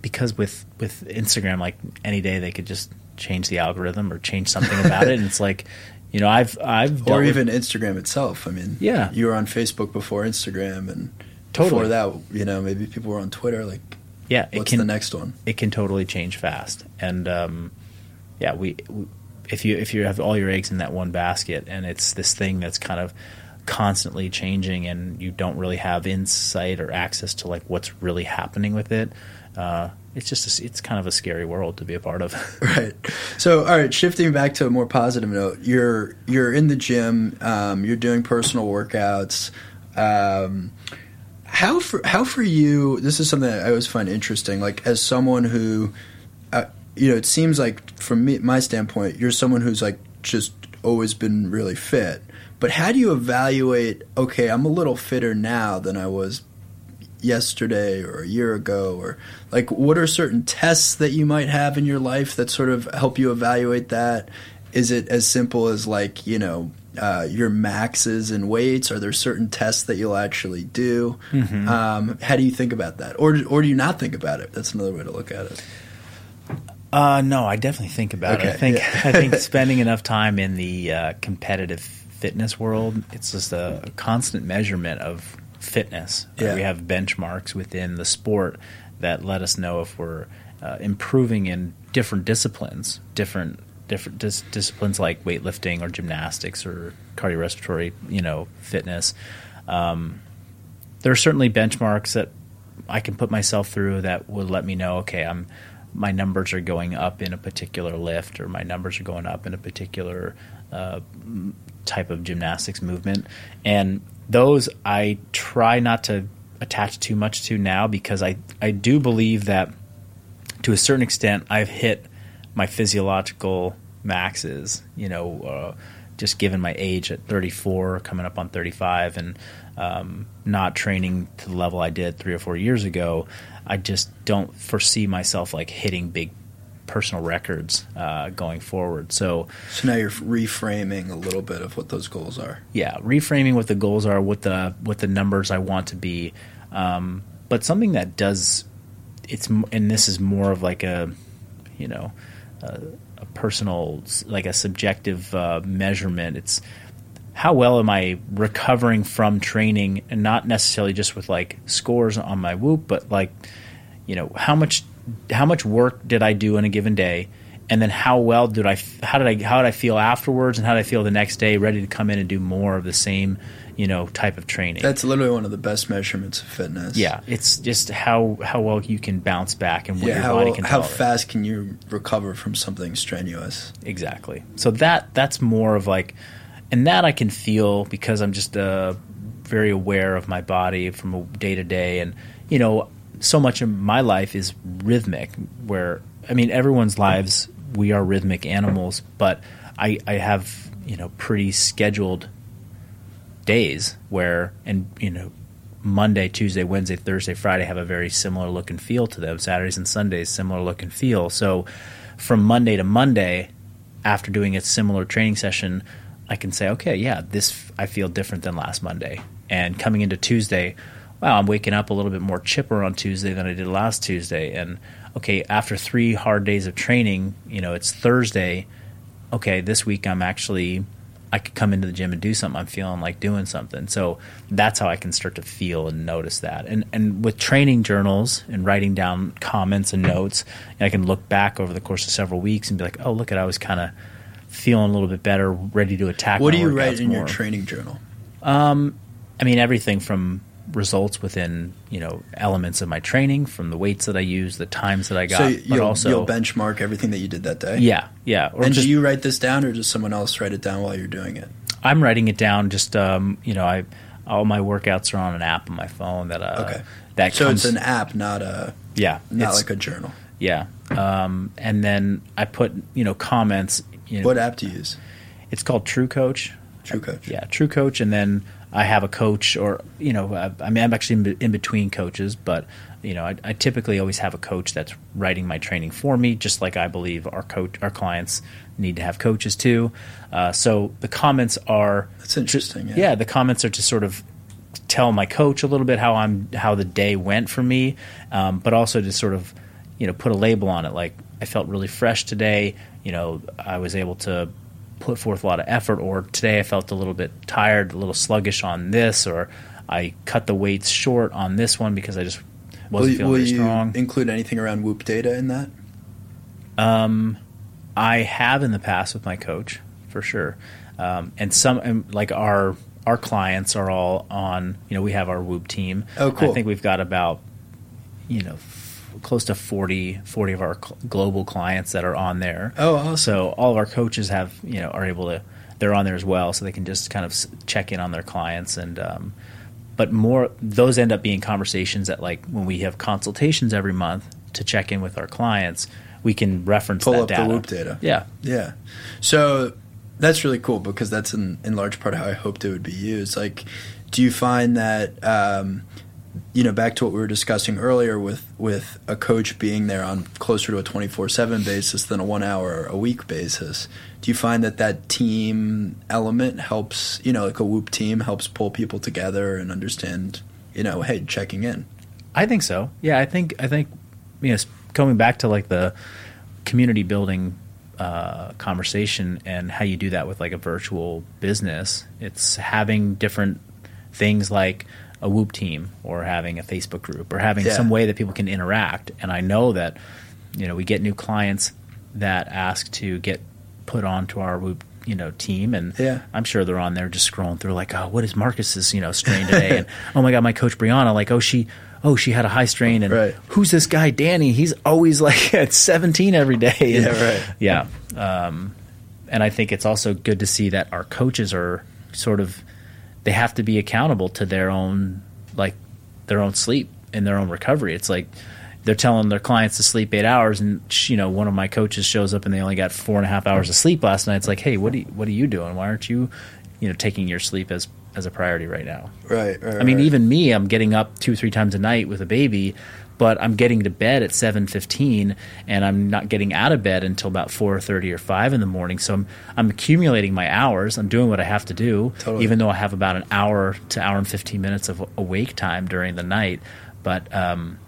because with with Instagram, like any day they could just change the algorithm or change something about it, and it's like, you know, I've I've Or with- even Instagram itself. I mean, Yeah. you were on Facebook before Instagram, and Totally. before that, you know, maybe people were on Twitter. Like, yeah, it what's can the next one? it can totally change fast. And um, yeah, we, if you if you have all your eggs in that one basket, and it's this thing that's kind of constantly changing, and you don't really have insight or access to like what's really happening with it. Uh, it's just a, it's kind of a scary world to be a part of. Right. So, all right. Shifting back to a more positive note, you're you're in the gym. Um, you're doing personal workouts. Um, how for how for you? This is something I always find interesting. Like as someone who, you know, it seems like from me, my standpoint, you're someone who's like just always been really fit. But how do you evaluate? Okay, I'm a little fitter now than I was yesterday or a year ago or like what are certain tests that you might have in your life that sort of help you evaluate that? Is it as simple as like you know uh, your maxes and weights? Are there certain tests that you'll actually do? Um, how do you think about that? Or, or do you not think about it? That's another way to look at it Uh, no, I definitely think about it. I think yeah. I think spending enough time in the uh, competitive fitness world, it's just a constant measurement of fitness. Uh, Yeah. we have benchmarks within the sport that let us know if we're uh, improving in different disciplines, different different dis- disciplines like weightlifting or gymnastics or cardiorespiratory, you know, fitness. Um, there are certainly benchmarks that I can put myself through that would let me know, okay, I'm my numbers are going up in a particular lift, or my numbers are going up in a particular uh, type of gymnastics movement, and those I try not to attach too much to now because I I do believe that to a certain extent I've hit my physiological maxes. You know, uh, just given my age at 34, coming up on 35, and um, not training to the level I did three or four years ago, I just don't foresee myself like hitting big personal records uh, going forward. So, so now you're reframing a little bit of what those goals are. Yeah, reframing what the goals are, what the what the numbers I want to be, um, but something that does it's and this is more of like a you know a, a personal like a subjective uh, measurement. It's how well am I recovering from training, and not necessarily just with like scores on my Whoop, but like you know how much how much work did I do in a given day, and then how well did I how did I how did I feel afterwards, and how did I feel the next day, ready to come in and do more of the same you know type of training. That's literally one of the best measurements of fitness. Yeah, it's just how how well you can bounce back and what yeah, your how, body can. How tolerate. fast can you recover from something strenuous? Exactly. So that that's more of like, and that I can feel because I'm just uh, very aware of my body from day to day, and you know, so much of my life is rhythmic. Where I mean, everyone's lives we are rhythmic animals, but I I have you know pretty scheduled days where and you know Monday, Tuesday, Wednesday, Thursday, Friday have a very similar look and feel to them. Saturdays and Sundays similar look and feel. So from Monday to Monday, after doing a similar training session, I can say, okay, yeah, this I feel different than last Monday. And coming into Tuesday, wow, I'm waking up a little bit more chipper on Tuesday than I did last Tuesday. And okay, after three hard days of training, you know, it's Thursday. Okay, this week I'm actually I could come into the gym and do something. I'm feeling like doing something. So that's how I can start to feel and notice that. And and with training journals and writing down comments and notes, I can look back over the course of several weeks and be like, oh, look at I was kind of feeling a little bit better, ready to attack. What do you write in more. your training journal? Um, I mean everything from results within you know elements of my training, from the weights that I use, the times that I got, so you'll, also you'll benchmark everything that you did that day. yeah, yeah. Or and just, do you write this down, or does someone else write it down while you're doing it? I'm writing it down. Just um, you know, I all my workouts are on an app on my phone that uh, Okay. that So comes it's an app, not a yeah, not like a journal. Yeah. Um, and then I put you know comments. You know, What app do you use? It's called True Coach. True Coach. Yeah, True Coach, and then I have a coach, or you know, I, I mean, I'm actually in, in between coaches, but you know, I, I typically always have a coach that's writing my training for me, just like I believe our coach, our clients need to have coaches too. Uh, so the comments are That's interesting. Yeah. yeah, the comments are to sort of tell my coach a little bit how I'm how the day went for me, um, but also to sort of you know put a label on it. Like I felt really fresh today. You know, I was able to put forth a lot of effort. Or today I felt a little bit tired, a little sluggish on this, or I cut the weights short on this one because I just wasn't you- feeling will very you strong. include anything around Whoop data in that? Um, I have in the past with my coach for sure, um, and some and like our our clients are all on. You know, we have our Whoop team. Oh, cool. I think we've got about you know close to 40, 40 of our cl- global clients that are on there. Oh, awesome. So all of our coaches have you know are able to they're on there as well, so they can just kind of s- check in on their clients and. Um, but more those end up being conversations that like when we have consultations every month to check in with our clients, we can reference Pull up the data. Whoop data. Yeah, Yeah. So that's really cool because that's in, in large part how I hoped it would be used. Like, do you find that, um, you know, back to what we were discussing earlier with, with a coach being there on closer to a 24 7 basis than a one hour a week basis, do you find that that team element helps, you know, like a Whoop team helps pull people together and understand, you know, hey, checking in? I think so. Yeah, I think I think you know coming back to like the community building uh, conversation and how you do that with like a virtual business. It's having different things like a Whoop team or having a Facebook group or having Yeah. some way that people can interact. And I know that you know we get new clients that ask to get put onto our Whoop you know team and Yeah. I'm sure they're on there just scrolling through like oh what is Marcus's you know strain today and oh my god my coach Brianna like oh she oh she had a high strain and Right. who's this guy Danny he's always like at 17 every day And- Yeah, right. yeah um, and I think it's also good to see that our coaches are sort of they have to be accountable to their own like their own sleep and their own recovery it's like they're telling their clients to sleep eight hours, and you know one of my coaches shows up and they only got four and a half hours of sleep last night. It's like, hey, what are you, what are you doing? Why aren't you, you know, taking your sleep as as a priority right now? Right. right I mean, right. even me, I'm getting up two, three times a night with a baby, but I'm getting to bed at seven fifteen, and I'm not getting out of bed until about four thirty or five in the morning. So I'm I'm accumulating my hours. I'm doing what I have to do, Totally. even though I have about an hour to hour and fifteen minutes of awake time during the night. But um,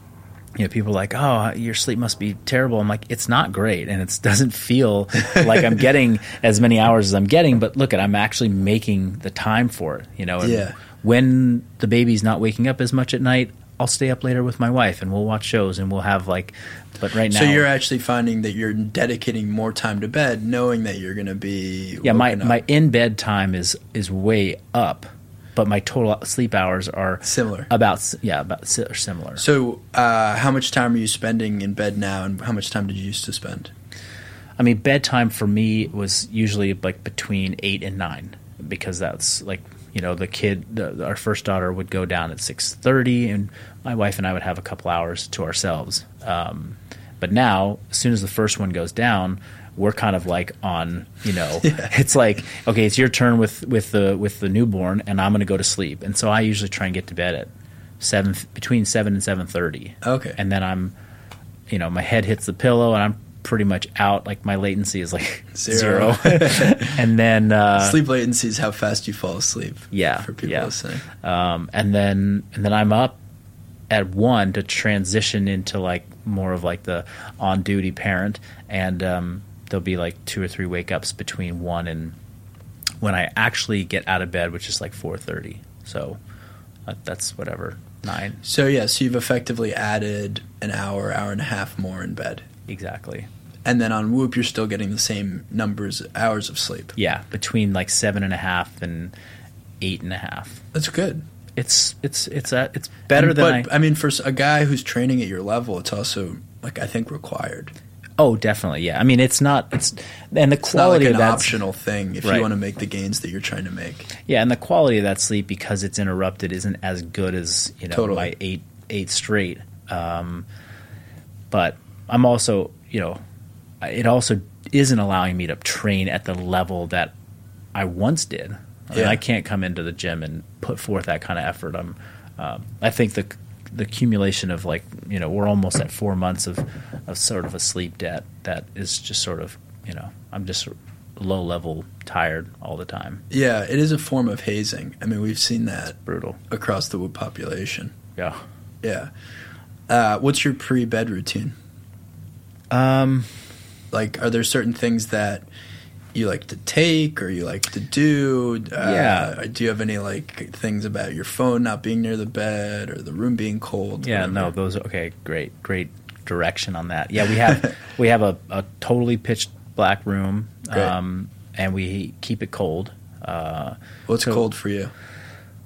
you know, people are like, "Oh, your sleep must be terrible." I'm like, "It's not great, and it doesn't feel like I'm getting as many hours as I'm getting." But look, at I'm actually making the time for it. You know, and Yeah. when the baby's not waking up as much at night, I'll stay up later with my wife, and we'll watch shows, and we'll have like. But right now, So you're actually finding that you're dedicating more time to bed, knowing that you're going to be yeah, my up. my in bed time is is way up, but my total sleep hours are Similar. About yeah, about similar. So, uh, how much time are you spending in bed now, and how much time did you used to spend? I mean, bedtime for me was usually like between eight and nine because that's like you know the kid, the, our first daughter would go down at six thirty, and my wife and I would have a couple hours to ourselves. Um, but now, as soon as the first one goes down, we're kind of like on you know it's like okay, it's your turn with with the with the newborn, and I'm going to go to sleep, and so I usually try and get to bed at seven between seven and seven thirty. Okay. and then I'm you know, my head hits the pillow and I'm pretty much out. Like my latency is like Zero. zero. and then uh, Sleep latency is how fast you fall asleep. Yeah, for people yeah. listening. um, and then and then I'm up at one to transition into like more of like the on duty parent, and um, there'll be like two or three wake ups between one and when I actually get out of bed, which is like four thirty. So uh, that's whatever nine So yeah, so you've effectively added an hour, hour and a half more in bed, exactly. and then on Whoop, you're still getting the same numbers hours of sleep. Yeah, between like seven and a half and eight and a half. That's good. It's it's it's a, it's better And- than but I. I mean, for a guy who's training at your level, it's also like I think required. Oh, definitely. Yeah. I mean, it's not. It's and the quality. It's not like quality an of that. optional thing if Right. you want to make the gains that you're trying to make. Yeah, and the quality of that sleep because it's interrupted isn't as good as you know Totally. my eight eight straight. Um, but I'm also you know it also isn't allowing me to train at the level that I once did. I, mean, Yeah. I can't come into the gym and put forth that kind of effort. I'm. Um, I think the the accumulation of like you know we're almost at four months of of sort of a sleep debt that is just sort of you know I'm just low level tired all the time. Yeah, it is a form of hazing. I mean, we've seen that Brutal. across the population. Yeah. Yeah. Uh, what's your pre-bed routine? Um, Like, are there certain things that you like to take or you like to do? Uh, Yeah. Do you have any like things about your phone not being near the bed or the room being cold? yeah, no, those okay, great, great direction on that. Yeah, we have we have a, a totally pitch black room, um, and we keep it cold. Uh, What's so- cold for you?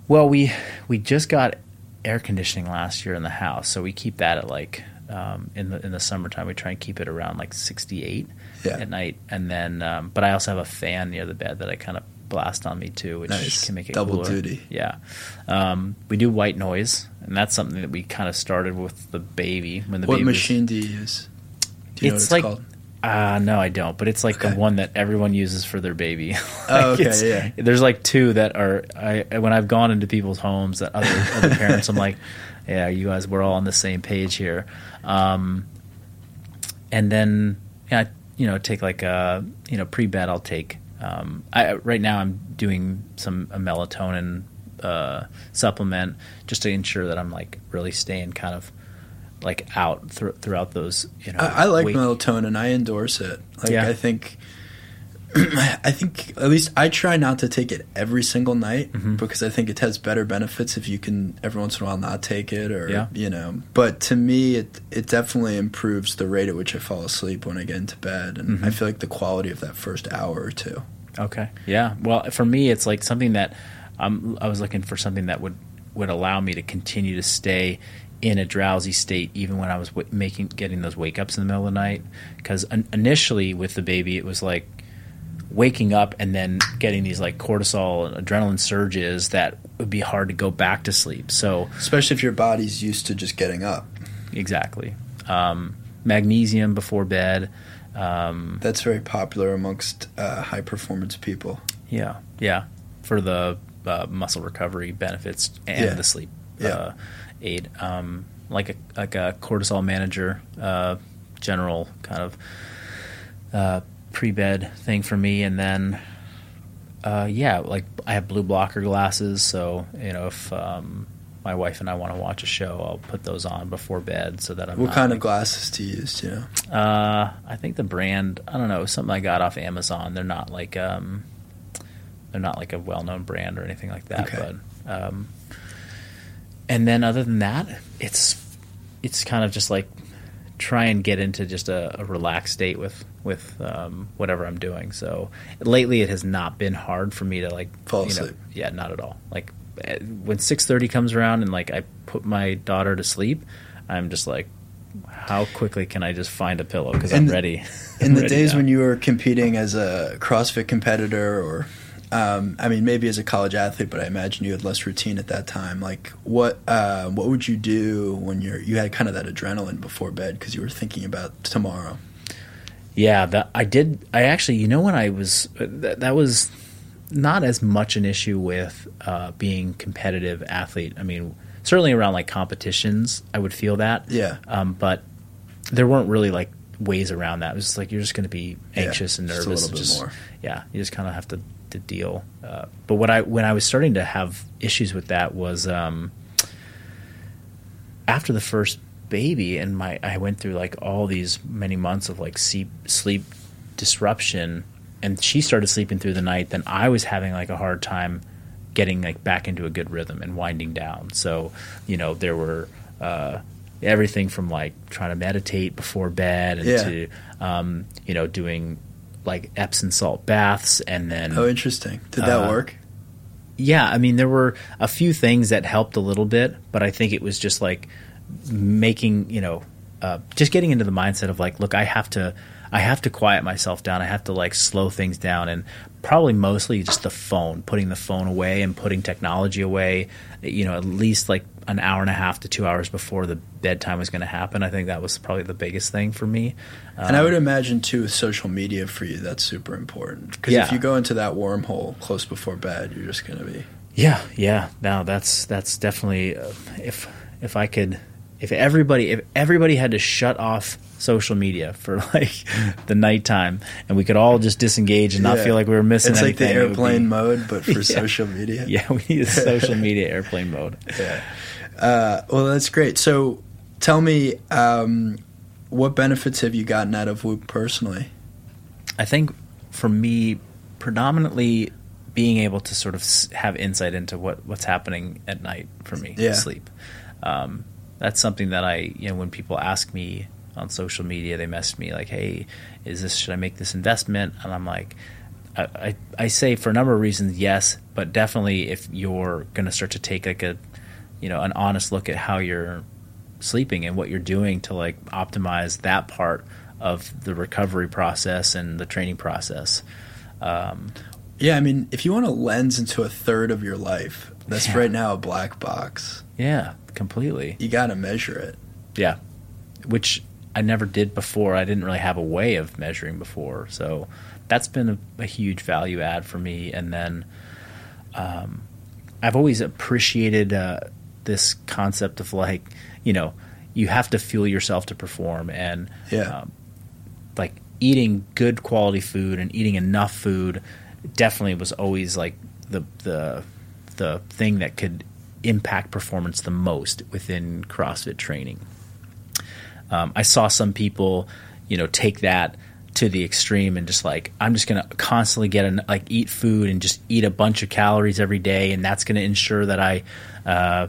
well, we we just got air conditioning last year in the house, so we keep that at like um, in the in the summertime. We try and keep it around like sixty eight Yeah. at night, and then um, but I also have a fan near the bed that I kind of blast on me too, which Nice. can make it Double cooler. duty. Yeah, um, we do white noise, and that's something that we kind of started with the baby when the What baby was- machine do you use? Do you know what it's it's like called? uh no, I don't. But it's like Okay. the one that everyone uses for their baby. Oh, okay, yeah. There's like two that are. I when I've gone into people's homes that other other parents, I'm like, yeah, you guys, we're all on the same page here. Um, and then yeah, you know, take like a you know pre bed. I'll take. Um, I right now I'm doing some a melatonin uh, supplement just to ensure that I'm like really staying kind of like out thr throughout those you know. I, I like wake- melatonin. I endorse it. Like Yeah. I think, I think at least I try not to take it every single night Mm-hmm. because I think it has better benefits if you can every once in a while not take it or Yeah. you know. But to me, it it definitely improves the rate at which I fall asleep when I get into bed, and Mm-hmm. I feel like the quality of that first hour or two. Okay. Yeah. Well, for me, it's like something that um, I was looking for something that would would allow me to continue to stay in a drowsy state even when I was w- making getting those wake ups in the middle of the night. Because initially with the baby, it was like waking up and then getting these like cortisol and adrenaline surges that would be hard to go back to sleep. So Especially if your body's used to just getting up. exactly. um, magnesium before bed. Um, That's very popular amongst uh, high performance people. yeah, yeah, for the uh, muscle recovery benefits and Yeah. the sleep Yeah. uh, aid, um, like a like a cortisol manager, uh, general kind of uh, pre bed thing for me, and then uh, yeah, like I have blue blocker glasses, so you know if um, my wife and I want to watch a show, I'll put those on before bed so that I'm What kind of glasses do you use? do You know, uh, I think the brand. I don't know. Something I got off Amazon. They're not like um, they're not like a well-known brand or anything like that. Okay. But um, and then other than that, it's it's kind of just like try and get into just a, a relaxed state with with um, whatever I'm doing. So lately, it has not been hard for me to like Fall you know- yeah, not at all. Like eh, when six thirty comes around and like I put my daughter to sleep, I'm just like, how quickly can I just find a pillow because I'm ready. in the Ready days now. when you were competing as a CrossFit competitor, or um, I mean, maybe as a college athlete, but I imagine you had less routine at that time. Like, what uh, what would you do when you're you had kind of that adrenaline before bed because you were thinking about tomorrow? Yeah, that I did. I actually, you know, when I was that, that was not as much an issue with uh, being competitive athlete. I mean, certainly around like competitions, I would feel that. Yeah. Um, but there weren't really like ways around that. It was just like you're just going to be Yeah, anxious and just nervous. a little and bit more. Yeah, you just kind of have to to deal. Uh, but what I when I was starting to have issues with that was um, after the first baby and my I went through like all these many months of like sleep sleep disruption and she started sleeping through the night then I was having like a hard time getting like back into a good rhythm and winding down so you know there were uh, everything from like trying to meditate before bed and Yeah. to um, you know doing like Epsom salt baths and then Oh, interesting. Did that Uh, work? yeah, I mean, there were a few things that helped a little bit, but I think it was just like making, you know, uh, just getting into the mindset of like, look, I have to, I have to quiet myself down. I have to like slow things down, and probably mostly just the phone, putting the phone away and putting technology away. You know, at least like an hour and a half to two hours before the bedtime was going to happen. I think that was probably the biggest thing for me. And I would imagine too, with social media for you, that's super important. Because Yeah. if you go into that wormhole close before bed, you're just going to be. Yeah, yeah. Now that's that's definitely uh, if if I could if everybody if everybody had to shut off social media for like the nighttime and we could all just disengage and not Yeah. feel like we were missing anything. It's like the anything, it would airplane be- mode, but for Yeah. social media. Yeah, we need a social media airplane mode. Yeah. Uh, well, that's great. So, tell me, um, what benefits have you gotten out of Whoop personally? I think for me, predominantly being able to sort of have insight into what, what's happening at night for me, Yeah. sleep. Um, that's something that I, you know, when people ask me on social media, they message me like, "Hey, is this should I make this investment?" And I'm like, I, I, I say for a number of reasons, yes, but definitely if you're going to start to take like a, you know, an honest look at how you're sleeping and what you're doing to like optimize that part of the recovery process and the training process. Um, Yeah, I mean, if you want to lens into a third of your life, that's Yeah. right now a black box. yeah, completely. You got to measure it. Yeah, which I never did before. I didn't really have a way of measuring before, so that's been a, a huge value add for me. And then um, I've always appreciated uh, this concept of like, you know, you have to fuel yourself to perform, and Yeah. um, like eating good quality food and eating enough food definitely was always like the the the thing that could impact performance the most within CrossFit training. Um, I saw some people, you know, take that to the extreme and just like I'm just gonna constantly get an like eat food and just eat a bunch of calories every day, and that's gonna ensure that I, uh,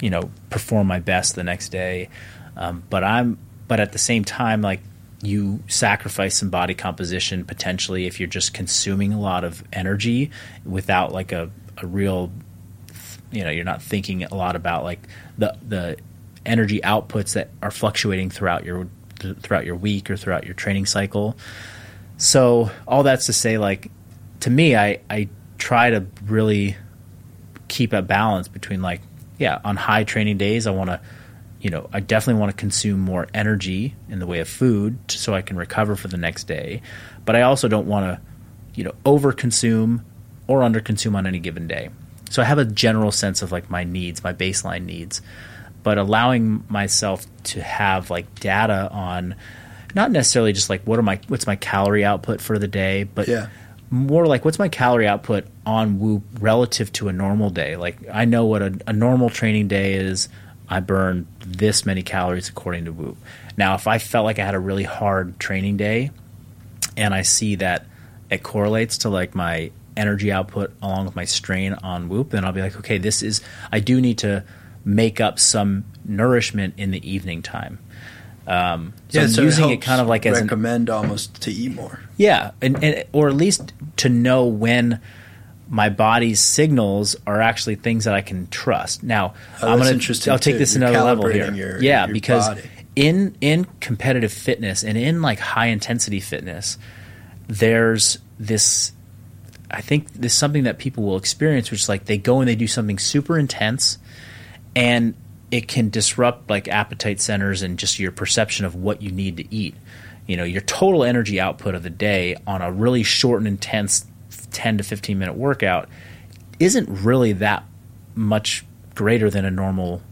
you know, perform my best the next day. Um, but I'm but at the same time, like you sacrifice some body composition potentially if you're just consuming a lot of energy without like a, a real you know you're not thinking a lot about like the the energy outputs that are fluctuating throughout your th- throughout your week or throughout your training cycle so all that's to say like to me i i try to really keep a balance between like yeah on high training days i want to you know, I definitely want to consume more energy in the way of food so I can recover for the next day. But I also don't want to, you know, overconsume or underconsume on any given day. So I have a general sense of like my needs, my baseline needs, but allowing myself to have like data on not necessarily just like what are my what's my calorie output for the day, but Yeah. more like what's my calorie output on Whoop relative to a normal day. Like I know what a, a normal training day is. I burn this many calories according to Whoop. Now, if I felt like I had a really hard training day, and I see that it correlates to like my energy output along with my strain on Whoop, then I'll be like, okay, this is I do need to make up some nourishment in the evening time. Um, so I'm so using it helps kind of like as an recommend almost to eat more. yeah, and, and or at least to know when my body's signals are actually things that I can trust. Now, Oh, I'm gonna I'll take too. this You're another level here. your- yeah, your because body. in in competitive fitness and in like high intensity fitness, there's this. I think this is something that people will experience, which is like they go and they do something super intense, and it can disrupt like appetite centers and just your perception of what you need to eat. You know, your total energy output of the day on a really short and intense 10 to 15 minute workout isn't really that much greater than a normal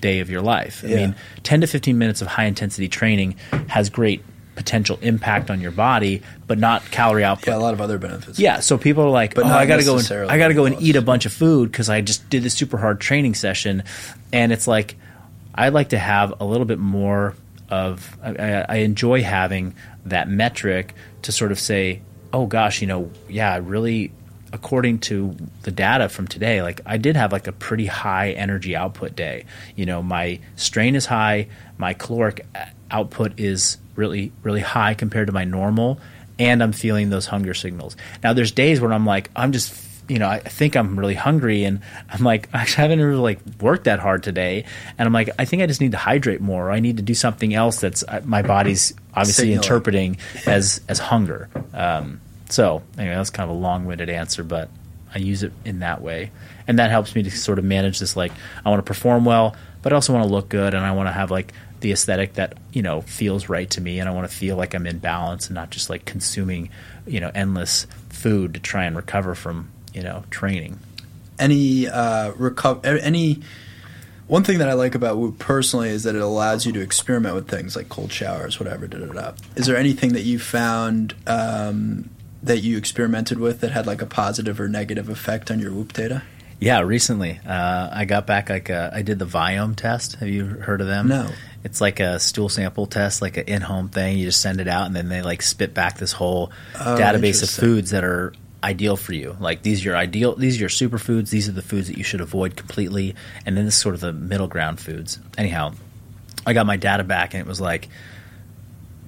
day of your life. I Yeah. mean, 10 to 15 minutes of high intensity training has great potential impact on your body, but not calorie output. Yeah, a lot of other benefits. Yeah, so people are like, But "Oh, I got to go and I got to go and eat a bunch of food because I just did this super hard training session," and it's like I'd like to have a little bit more of. I, I enjoy having that metric to sort of say, "Oh gosh, you know, yeah, I really." According to the data from today, like I did have like a pretty high energy output day. You know, my strain is high, my caloric output is really really high compared to my normal and I'm feeling those hunger signals. Now there's days where I'm like I'm just you know I think I'm really hungry and I'm like actually I haven't really like worked that hard today and I'm like I think I just need to hydrate more or I need to do something else that's uh, my body's obviously Signaling. interpreting as as hunger. Um, so anyway, that's kind of a long-winded answer, but I use it in that way, and that helps me to sort of manage this. Like I want to perform well, but I also want to look good, and I want to have like the aesthetic that you know feels right to me, and I want to feel like I'm in balance and not just like consuming you know endless food to try and recover from you know training. any uh, reco- any one thing that I like about Whoop personally is that it allows you to experiment with things like cold showers, whatever. Da, da, da. Is there anything that you found um, that you experimented with that had like a positive or negative effect on your Whoop data? Yeah, recently uh, I got back like a, I did the Viome test. Have you heard of them? No. It's like a stool sample test, like an in-home thing. You just send it out, and then they like spit back this whole Oh, database of foods that are ideal for you. Like these are your ideal, these are your superfoods. These are the foods that you should avoid completely, and then this is sort of the middle ground foods. Anyhow, I got my data back, and it was like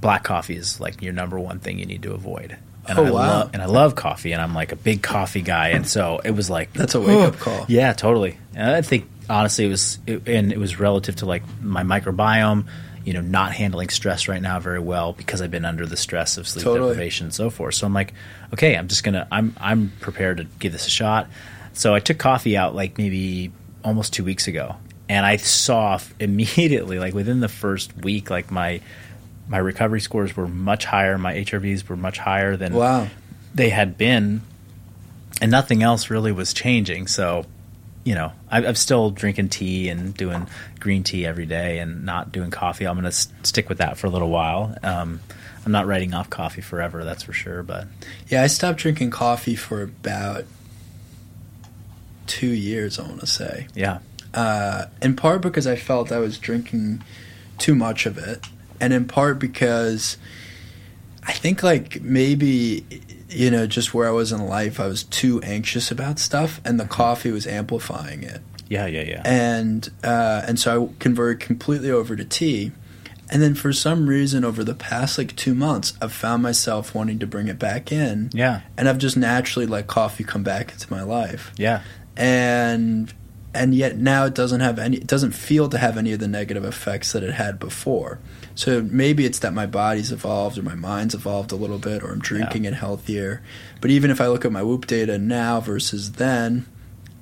black coffee is like your number one thing you need to avoid. And Oh, I wow. love and I love coffee, and I'm like a big coffee guy, and so it was like That's a wake-up call. Yeah, totally. And I think honestly, it was it, and it was relative to like my microbiome. You know, not handling stress right now very well because I've been under the stress of sleep Totally. deprivation and so forth. So I'm like, okay, I'm just gonna I'm I'm prepared to give this a shot. So I took coffee out like maybe almost two weeks ago, and I saw immediately, like within the first week, like my my recovery scores were much higher, my HRVs were much higher than Wow. they had been, and nothing else really was changing. So, you know, I, I'm still drinking tea and doing green tea every day, and not doing coffee. I'm going to s- stick with that for a little while. Um, I'm not writing off coffee forever, that's for sure. But Yeah, I stopped drinking coffee for about two years. I want to say. yeah, uh, in part because I felt I was drinking too much of it, and in part because I think like maybe you know just where I was in life, I was too anxious about stuff, and the coffee was amplifying it, yeah, yeah, yeah. and uh, and so I converted completely over to tea. And then for some reason, over the past like two months, I've found myself wanting to bring it back in. yeah, And I've just naturally let coffee come back into my life yeah, and and yet now it doesn't have any it doesn't feel to have any of the negative effects that it had before so maybe it's that my body's evolved or my mind's evolved a little bit or i'm drinking it healthier but even if i look at my whoop data now versus then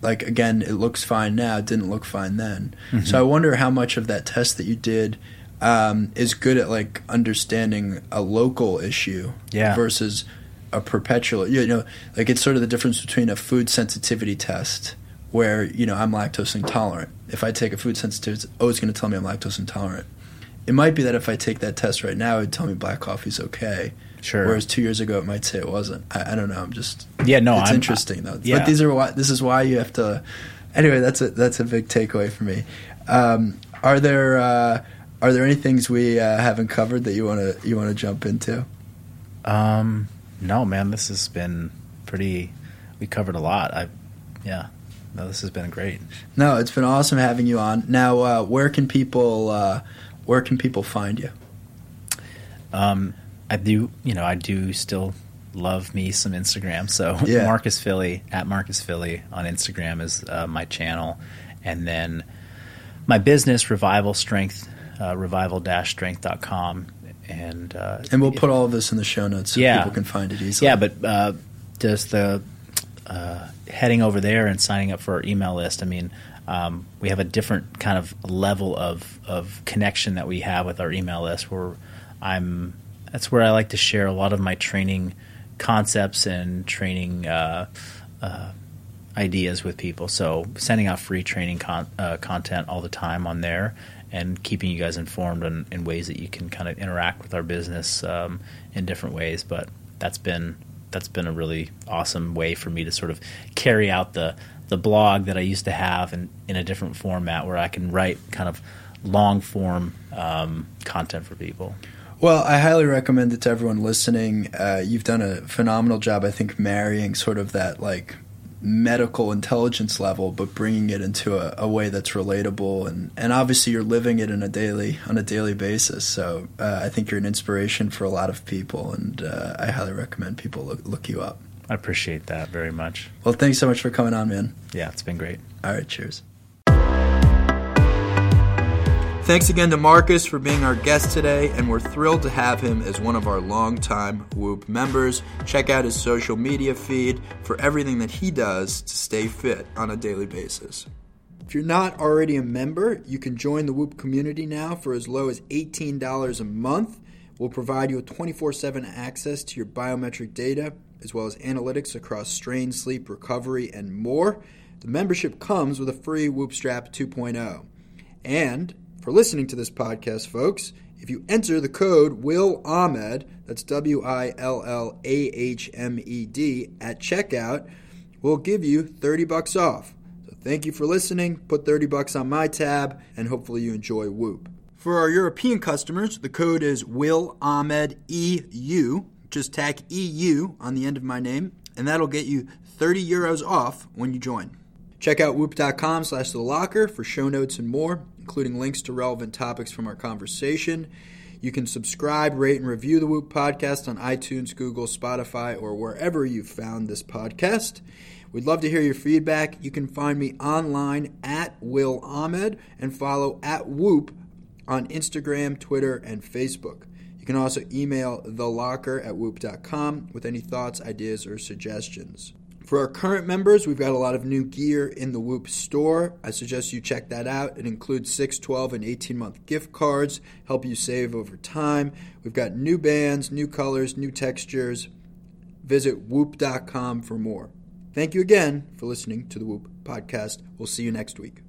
like again, it looks fine now. It didn't look fine then. Mm-hmm. So I wonder how much of that test that you did um, is good at like understanding a local issue Yeah. versus a perpetual. You know, like it's sort of the difference between a food sensitivity test where you know I'm lactose intolerant. If I take a food sensitivity, it's always going to tell me I'm lactose intolerant. It might be that if I take that test right now, it would tell me black coffee's okay. Sure. Whereas two years ago, it might say it wasn't. I, I don't know. I'm just Yeah, no, it's I'm- interesting though. yeah. But these are why. This is why you have to. Anyway, that's a that's a big takeaway for me. Um, are there uh, are there any things we uh, haven't covered that you want to you want to jump into? Um, no, man, this has been pretty. We covered a lot. I, yeah, no, this has been great. No, it's been awesome having you on. Now, uh, where can people uh, where can people find you? Um, I do, you know, I do still love me some Instagram. So Yeah. Marcus Filly at Marcus Filly on Instagram is uh, my channel, and then my business Revival Strength, uh, revival-strength.com, and uh, And we'll put all of this in the show notes so Yeah. people can find it easily. Yeah, but uh, just the uh, heading over there and signing up for our email list. I mean, um, we have a different kind of level of of connection that we have with our email list. Where I'm, that's where I like to share a lot of my training concepts and training. Uh, uh, ideas with people. So sending out free training con- uh, content all the time on there, and keeping you guys informed in, in ways that you can kind of interact with our business um, in different ways. But that's been that's been a really awesome way for me to sort of carry out the the blog that I used to have in, in a different format where I can write kind of long form um, content for people. Well, I highly recommend it to everyone listening. Uh, you've done a phenomenal job, I think, marrying sort of that like medical intelligence level, but bringing it into a, a way that's relatable, and, and obviously you're living it in a daily on a daily basis. So uh, I think you're an inspiration for a lot of people, and uh, I highly recommend people look, look you up. I appreciate that very much. Well, thanks so much for coming on, man. Yeah, it's been great. All right, cheers. Thanks again to Marcus for being our guest today, and we're thrilled to have him as one of our longtime Whoop members. Check out his social media feed for everything that he does to stay fit on a daily basis. If you're not already a member, you can join the Whoop community now for as low as $18 a month. We'll provide you with 24 7 access to your biometric data, as well as analytics across strain, sleep, recovery, and more. The membership comes with a free Whoop Strap 2.0. And for listening to this podcast, folks, if you enter the code Will Ahmed, that's W I L L A H M E D, at checkout, we'll give you 30 bucks off. So thank you for listening. Put 30 bucks on my tab, and hopefully you enjoy Whoop. For our European customers, the code is Will Ahmed EU. Just tack EU on the end of my name, and that'll get you 30 euros off when you join. Check out whoop.com slash the locker for show notes and more, including links to relevant topics from our conversation. You can subscribe, rate, and review the Whoop podcast on iTunes, Google, Spotify, or wherever you found this podcast. We'd love to hear your feedback. You can find me online at Will Ahmed and follow at Whoop on Instagram, Twitter, and Facebook. You can also email thelocker at whoop.com with any thoughts, ideas, or suggestions. For our current members, we've got a lot of new gear in the Whoop store. I suggest you check that out. It includes 6, 12, and 18 month gift cards, help you save over time. We've got new bands, new colors, new textures. Visit whoop.com for more. Thank you again for listening to the Whoop podcast. We'll see you next week.